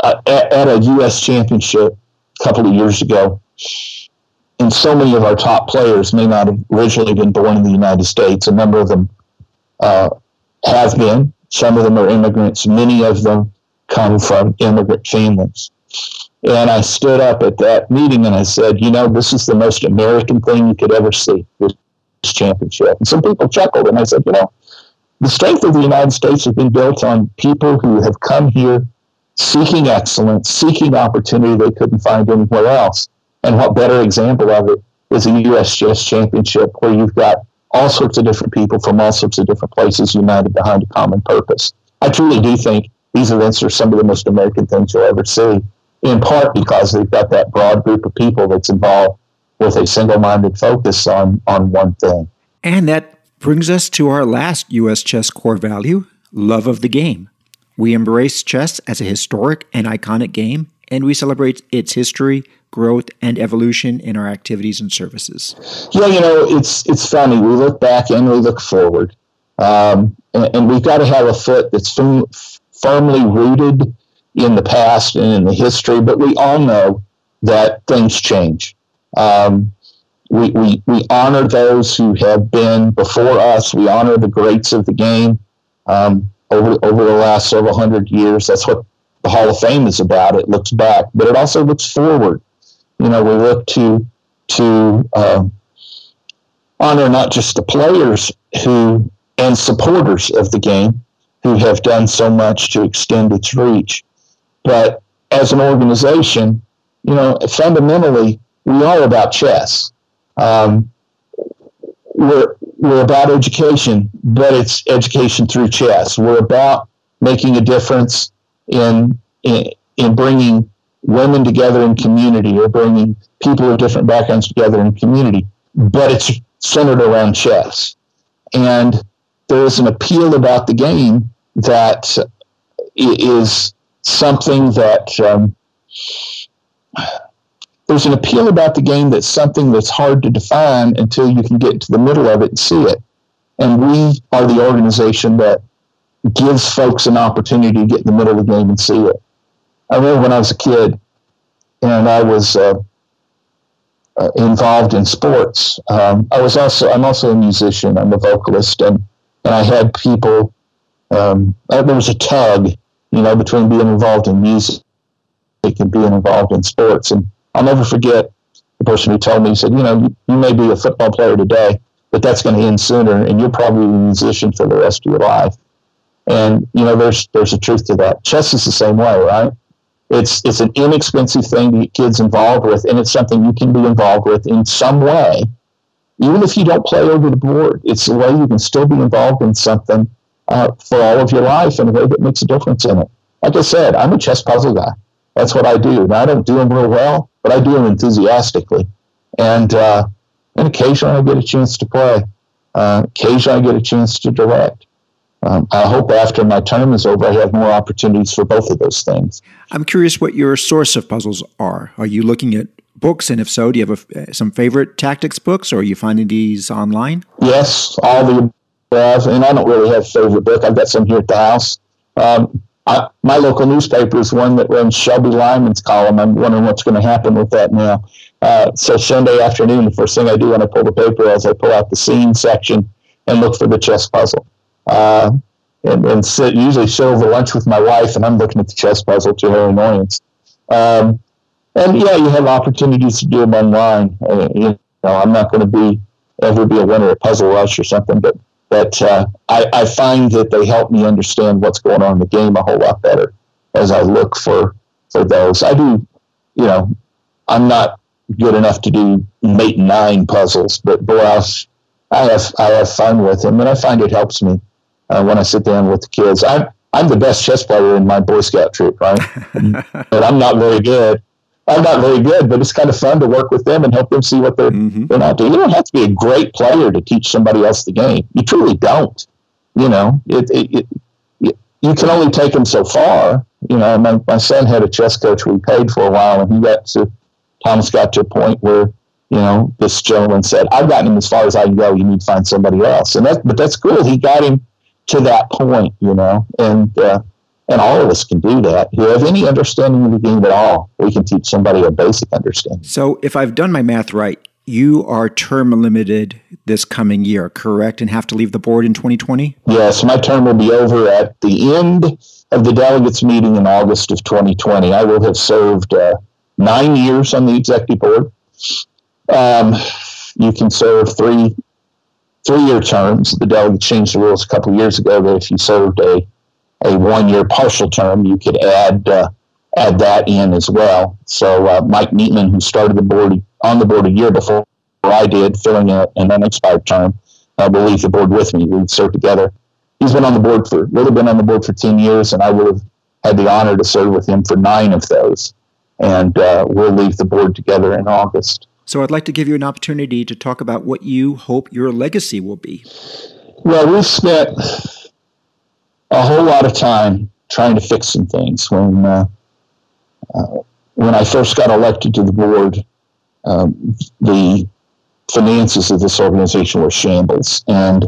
at, at a U.S. championship, couple of years ago. And so many of our top players may not have originally been born in the United States. A number of them uh, have been. Some of them are immigrants. Many of them come from immigrant families. And I stood up at that meeting and I said, you know, this is the most American thing you could ever see, this championship. And some people chuckled and I said, you know, the strength of the United States has been built on people who have come here seeking excellence, seeking opportunity they couldn't find anywhere else. And what better example of it is a U.S. Chess Championship where you've got all sorts of different people from all sorts of different places united behind a common purpose. I truly do think these events are some of the most American things you'll ever see, in part because they've got that broad group of people that's involved with a single minded focus on, on one thing. And that brings us to our last U.S. chess core value love of the game. We embrace chess as a historic and iconic game, and we celebrate its history, growth, and evolution in our activities and services. Yeah, you know, it's it's funny. We look back and we look forward, um, and, and, we've got to have a foot that's firm, firmly rooted in the past and in the history. But we all know that things change. Um, we, we, we honor those who have been before us. We honor the greats of the game um, over, over the last several hundred years. That's what the Hall of Fame is about. It looks back, but it also looks forward. You know, we look to to uh, honor not just the players who and supporters of the game who have done so much to extend its reach, but as an organization, you know, fundamentally, we are about chess. Um, we're we're about education, but it's education through chess. We're about making a difference in in, in bringing women together in community or bringing people of different backgrounds together in community, but it's centered around chess. And there is an appeal about the game that is something that um, there's an appeal about the game that's something that's hard to define until you can get to the middle of it and see it. And we are the organization that gives folks an opportunity to get in the middle of the game and see it. I remember when I was a kid and I was uh, uh, involved in sports. Um, I was also I'm also a musician. I'm a vocalist, and and I had people. Um, there was a tug, you know, between being involved in music and being involved in sports, and I'll never forget the person who told me, he said, you know, you, you may be a football player today, but that's going to end sooner, and you're probably a musician for the rest of your life. And you know, there's there's a truth to that. Chess is the same way, right? It's it's an inexpensive thing to get kids involved with, and it's something you can be involved with in some way, even if you don't play over the board. It's a way you can still be involved in something uh, for all of your life in a way that makes a difference in it. Like I said, I'm a chess puzzle guy. That's what I do. Now I don't do them real well, but I do them enthusiastically. And, uh, and occasionally I get a chance to play. Uh, occasionally I get a chance to direct. Um, I hope after my term is over, I have more opportunities for both of those things. I'm curious what your source of puzzles are. Are you looking at books? And if so, do you have a, some favorite tactics books or are you finding these online? Yes, all the above. And I don't really have a favorite book. I've got some here at the house. Um, I, my local newspaper is one that runs Shelby Lyman's column. I'm wondering what's going to happen with that now. Uh, so Sunday afternoon, the first thing I do when I pull the paper is I pull out the scene section and look for the chess puzzle. Uh, and, and sit, usually sit over lunch with my wife, and I'm looking at the chess puzzle to her annoyance. Um, and yeah, you have opportunities to do them online. Uh, you know, I'm not going to be ever be a winner at Puzzle Rush or something, but but uh, I, I find that they help me understand what's going on in the game a whole lot better as I look for for those. I do, you know, I'm not good enough to do mate nine puzzles, but boy, I, I have I have fun with them, and I find it helps me uh, when I sit down with the kids. I'm I'm the best chess player in my Boy Scout troop, right? but I'm not very good. I'm not very good, but it's kind of fun to work with them and help them see what they're mm-hmm. they're not doing. You don't have to be a great player to teach somebody else the game. You truly don't. You know, it, it, it you can only take them so far. You know, my, my son had a chess coach we paid for a while, and he got to Thomas got to a point where you know this gentleman said, "I've gotten him as far as I can go. You need to find somebody else." And that, but that's cool. He got him to that point. You know, and uh, and all of us can do that. If you have any understanding of the game at all, we can teach somebody a basic understanding. So, if I've done my math right, you are term limited this coming year, correct? And have to leave the board in 2020? Yes, my term will be over at the end of the delegates meeting in August of 2020. I will have served uh, nine years on the executive board. Um, you can serve three three-year terms. The delegates changed the rules a couple of years ago that if you served a a one-year partial term, you could add uh, add that in as well. So uh, Mike Nietman, who started the board on the board a year before I did, filling a, an unexpired term, uh, will leave the board with me. We served together. He's been on the board for really been on the board for ten years, and I would have had the honor to serve with him for nine of those. And uh, we'll leave the board together in August. So I'd like to give you an opportunity to talk about what you hope your legacy will be. Well, we've spent a whole lot of time trying to fix some things. When uh, uh, when I first got elected to the board, um, the finances of this organization were shambles, and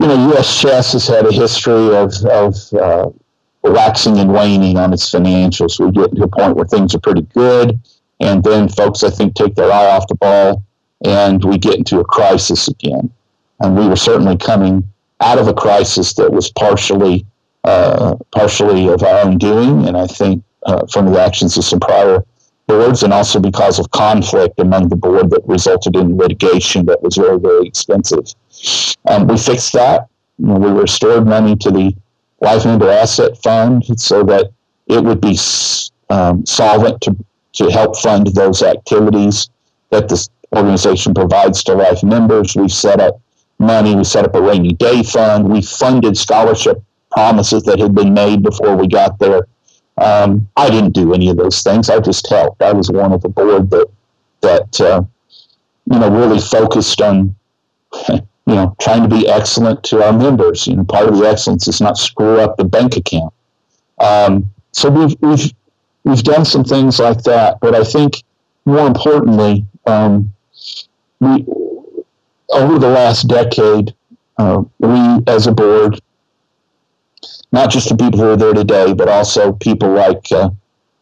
you know, U.S. Chess has had a history of of uh, waxing and waning on its financials. We get to a point where things are pretty good, and then folks, I think, take their eye off the ball, and we get into a crisis again. And we were certainly coming out of a crisis that was partially uh, partially of our own doing, and I think uh, from the actions of some prior boards, and also because of conflict among the board that resulted in litigation that was very very expensive. Um, we fixed that. You know, we restored money to the life member asset fund so that it would be um, solvent to, to help fund those activities that this organization provides to life members. We set up money, we set up a rainy day fund, we funded scholarship promises that had been made before we got there. Um, I didn't do any of those things. I just helped. I was one of the board that that uh, you know really focused on you know, trying to be excellent to our members. You know, part of the excellence is not screw up the bank account. Um, so we've we've we've done some things like that, but I think more importantly, um, we over the last decade, uh, we as a board, not just the people who are there today, but also people like uh,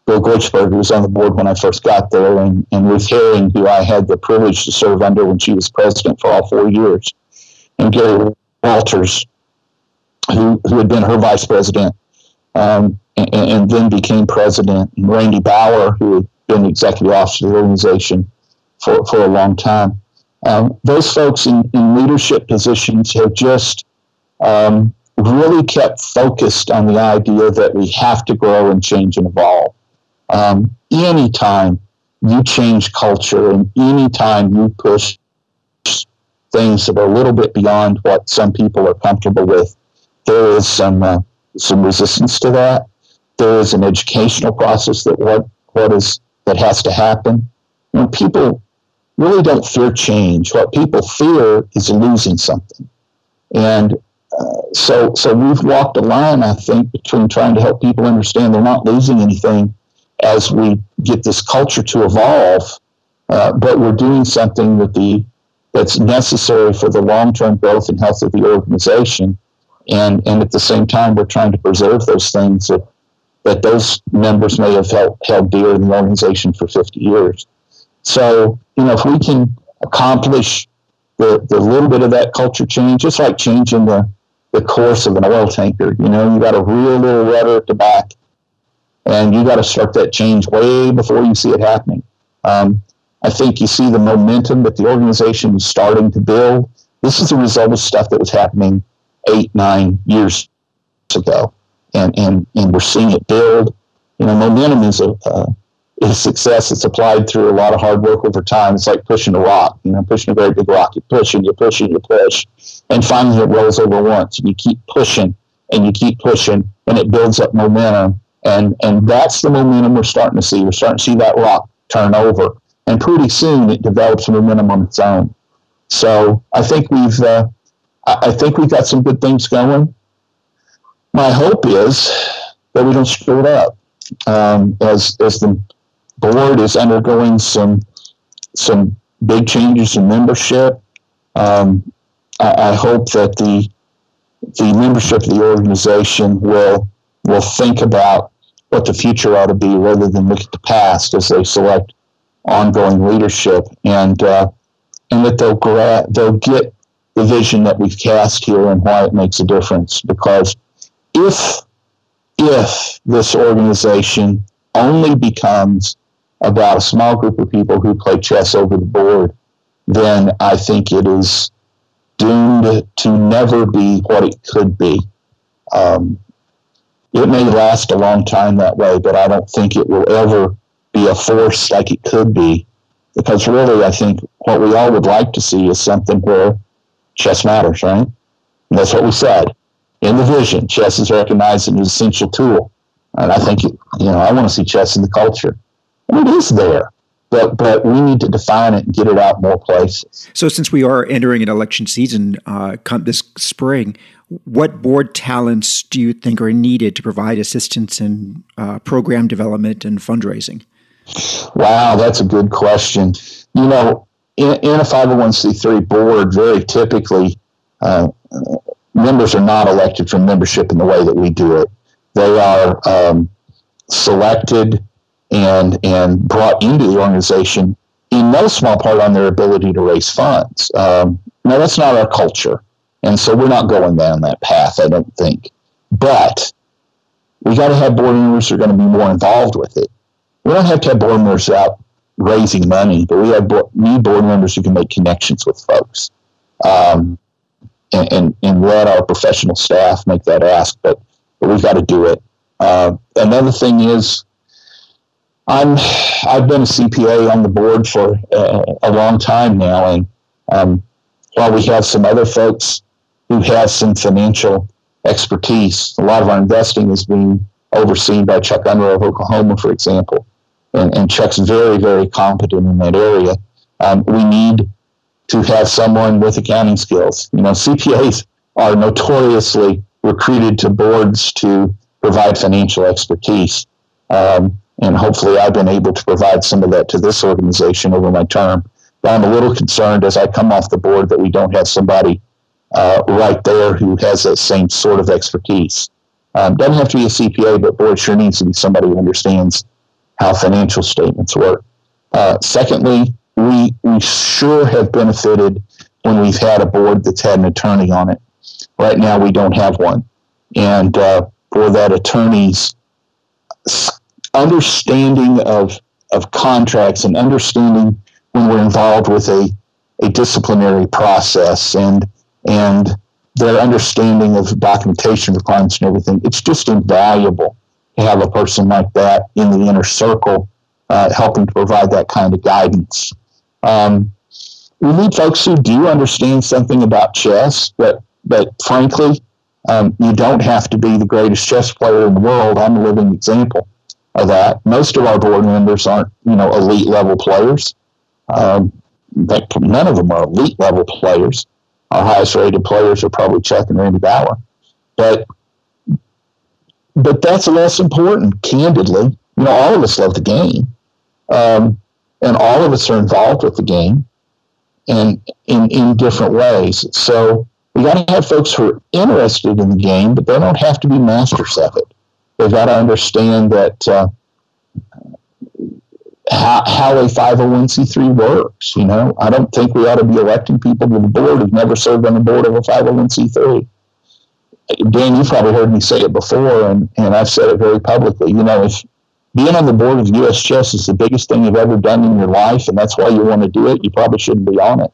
Bill Goichberg, who was on the board when I first got there, and, and Ruth Haring, who I had the privilege to serve under when she was president for all four years and Gary Walters, who, who had been her vice president um, and, and, then became president, and Randy Bauer, who had been executive officer of the organization for, for a long time. Um, those folks in, in leadership positions have just um, really kept focused on the idea that we have to grow and change and evolve. Um, anytime you change culture and anytime you push things that are a little bit beyond what some people are comfortable with. There is some uh, some resistance to that. There is an educational process that what what is that has to happen. Know, people really don't fear change. What people fear is losing something, and uh, so so we've walked a line, I think, between trying to help people understand they're not losing anything as we get this culture to evolve, uh, but we're doing something that the that's necessary for the long-term growth and health of the organization. And, and at the same time, we're trying to preserve those things that, that those members may have held, held dear in the organization for 50 years. So, you know, if we can accomplish the, the little bit of that culture change, just like changing the, the course of an oil tanker, you know, you got a real little rudder at the back and you got to start that change way before you see it happening. Um, I think you see the momentum that the organization is starting to build. This is a result of stuff that was happening eight, nine years ago, and and and we're seeing it build. You know, momentum is a uh, is success. It's applied through a lot of hard work over time. It's like pushing a rock. You know, pushing a very big rock. You push and you push and you push, and finally it rolls over once. And you keep pushing and you keep pushing, and it builds up momentum. And and that's the momentum we're starting to see. We're starting to see that rock turn over and pretty soon it develops momentum on its own. So I think we've uh, I think we've got some good things going. My hope is that we don't screw it up um, as as the board is undergoing some some big changes in membership. Um, I, I hope that the the membership of the organization will will think about what the future ought to be rather than look at the past as they select ongoing leadership, and uh, and that they'll gra- they'll get the vision that we've cast here and why it makes a difference. Because if if this organization only becomes about a small group of people who play chess over the board, then I think it is doomed to never be what it could be. Um, it may last a long time that way, but I don't think it will ever be a force like it could be. Because really, I think what we all would like to see is something where chess matters, right? And that's what we said. In the vision, chess is recognized as an essential tool. And I think, you know, I want to see chess in the culture. And it is there but but we need to define it and get it out more places. So, since we are entering an election season uh, this spring, what board talents do you think are needed to provide assistance in uh, program development and fundraising? Wow, that's a good question. You know, in, in a 501c3 board, very typically, uh, members are not elected from membership in the way that we do it. They are um, selected and and brought into the organization in no small part on their ability to raise funds. Um, now that's not our culture, and so we're not going down that path. I don't think, but we got to have board members who are going to be more involved with it. We don't have to have board members out raising money, but we have bo- need board members who can make connections with folks. Um, and, and, and, let our professional staff make that ask, but, but we've got to do it. Uh, another thing is I'm I've been a CPA on the board for uh, a long time now, and um, while we have some other folks who have some financial expertise, a lot of our investing is being overseen by Chuck Unruh of Oklahoma, for example, and, and Chuck's very very competent in that area. Um, we need to have someone with accounting skills. You know, CPAs are notoriously recruited to boards to provide financial expertise. Um, and hopefully I've been able to provide some of that to this organization over my term. But I'm a little concerned as I come off the board that we don't have somebody uh, right there who has that same sort of expertise. Um, doesn't have to be a CPA, but boy, sure needs to be somebody who understands how financial statements work. Uh, secondly, we we sure have benefited when we've had a board that's had an attorney on it. Right now, we don't have one, and uh, for that attorney's understanding of of contracts and understanding when we're involved with a a disciplinary process and and their understanding of documentation requirements and everything. It's just invaluable to have a person like that in the inner circle uh, helping to provide that kind of guidance. Um, we need folks who do understand something about chess, but but frankly, um, you don't have to be the greatest chess player in the world. I'm a living example of that. Most of our board members aren't, you know, elite level players. Um, none of them are elite level players. Our highest rated players are probably Chuck and Randy Bauer. But but that's less important, candidly. You know, all of us love the game. Um, and all of us are involved with the game and in, in different ways. So we got to have folks who are interested in the game, but they don't have to be masters of it they've got to understand that uh, how, how a 501c3 works. You know, I don't think we ought to be electing people to the board who've never served on the board of a 501c3. Dan, you've probably heard me say it before, and, and I've said it very publicly. You know, if being on the board of US Chess is the biggest thing you've ever done in your life, and that's why you want to do it, you probably shouldn't be on it.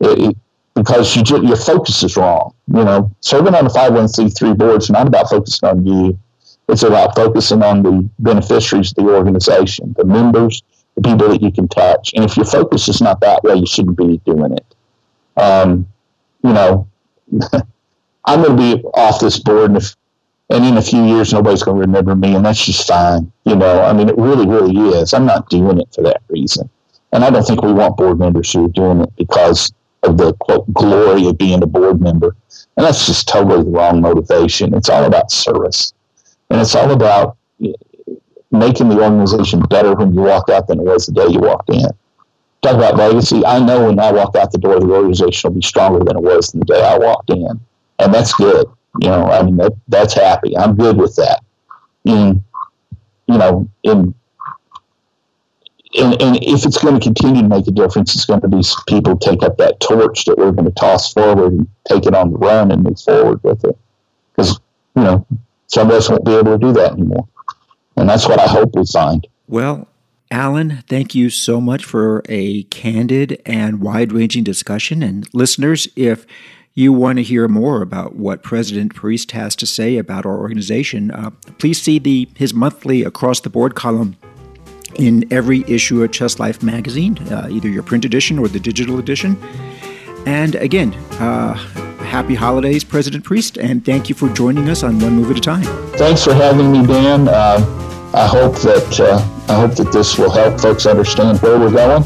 it, it because you your focus is wrong. You know, serving on a 501c3 board is not about focusing on you. It's about focusing on the beneficiaries of the organization, the members, the people that you can touch. And if your focus is not that way, you shouldn't be doing it. Um, you know, I'm going to be off this board, and, if, and in a few years, nobody's going to remember me, and that's just fine. You know, I mean, it really, really is. I'm not doing it for that reason. And I don't think we want board members who are doing it because of the quote glory of being a board member. And that's just totally the wrong motivation. It's all about service. And it's all about making the organization better when you walk out than it was the day you walked in. Talk about legacy. I know when I walk out the door, the organization will be stronger than it was the day I walked in. And that's good. You know, I mean, that, that's happy. I'm good with that. In, you know, in, and, and if it's going to continue to make a difference, it's going to be people take up that torch that we're going to toss forward and take it on the run and move forward with it. Because, you know, some of us won't be able to do that anymore. And that's what I hope we find. Well, Allen, thank you so much for a candid and wide ranging discussion. And listeners, if you want to hear more about what President Priest has to say about our organization, uh, please see the his monthly across the board column in every issue of Chess Life magazine, uh, either your print edition or the digital edition. And again, uh, happy holidays, President Priest, and thank you for joining us on One Move at a Time. Thanks for having me, Dan. Uh, I hope that uh, I hope that this will help folks understand where we're going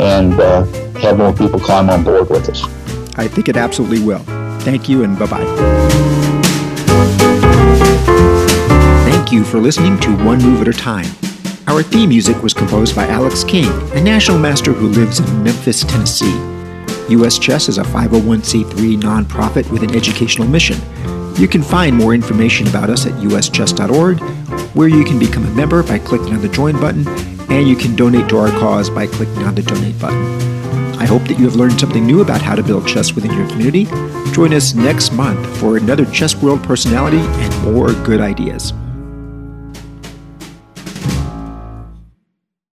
and uh, have more people climb on board with us. I think it absolutely will. Thank you, and bye bye. Thank you for listening to One Move at a Time. Our theme music was composed by Alex King, a national master who lives in Memphis, Tennessee. US Chess is a 501c3 nonprofit with an educational mission. You can find more information about us at uschess.org, where you can become a member by clicking on the Join button, and you can donate to our cause by clicking on the Donate button. I hope that you have learned something new about how to build chess within your community. Join us next month for another Chess World personality and more good ideas.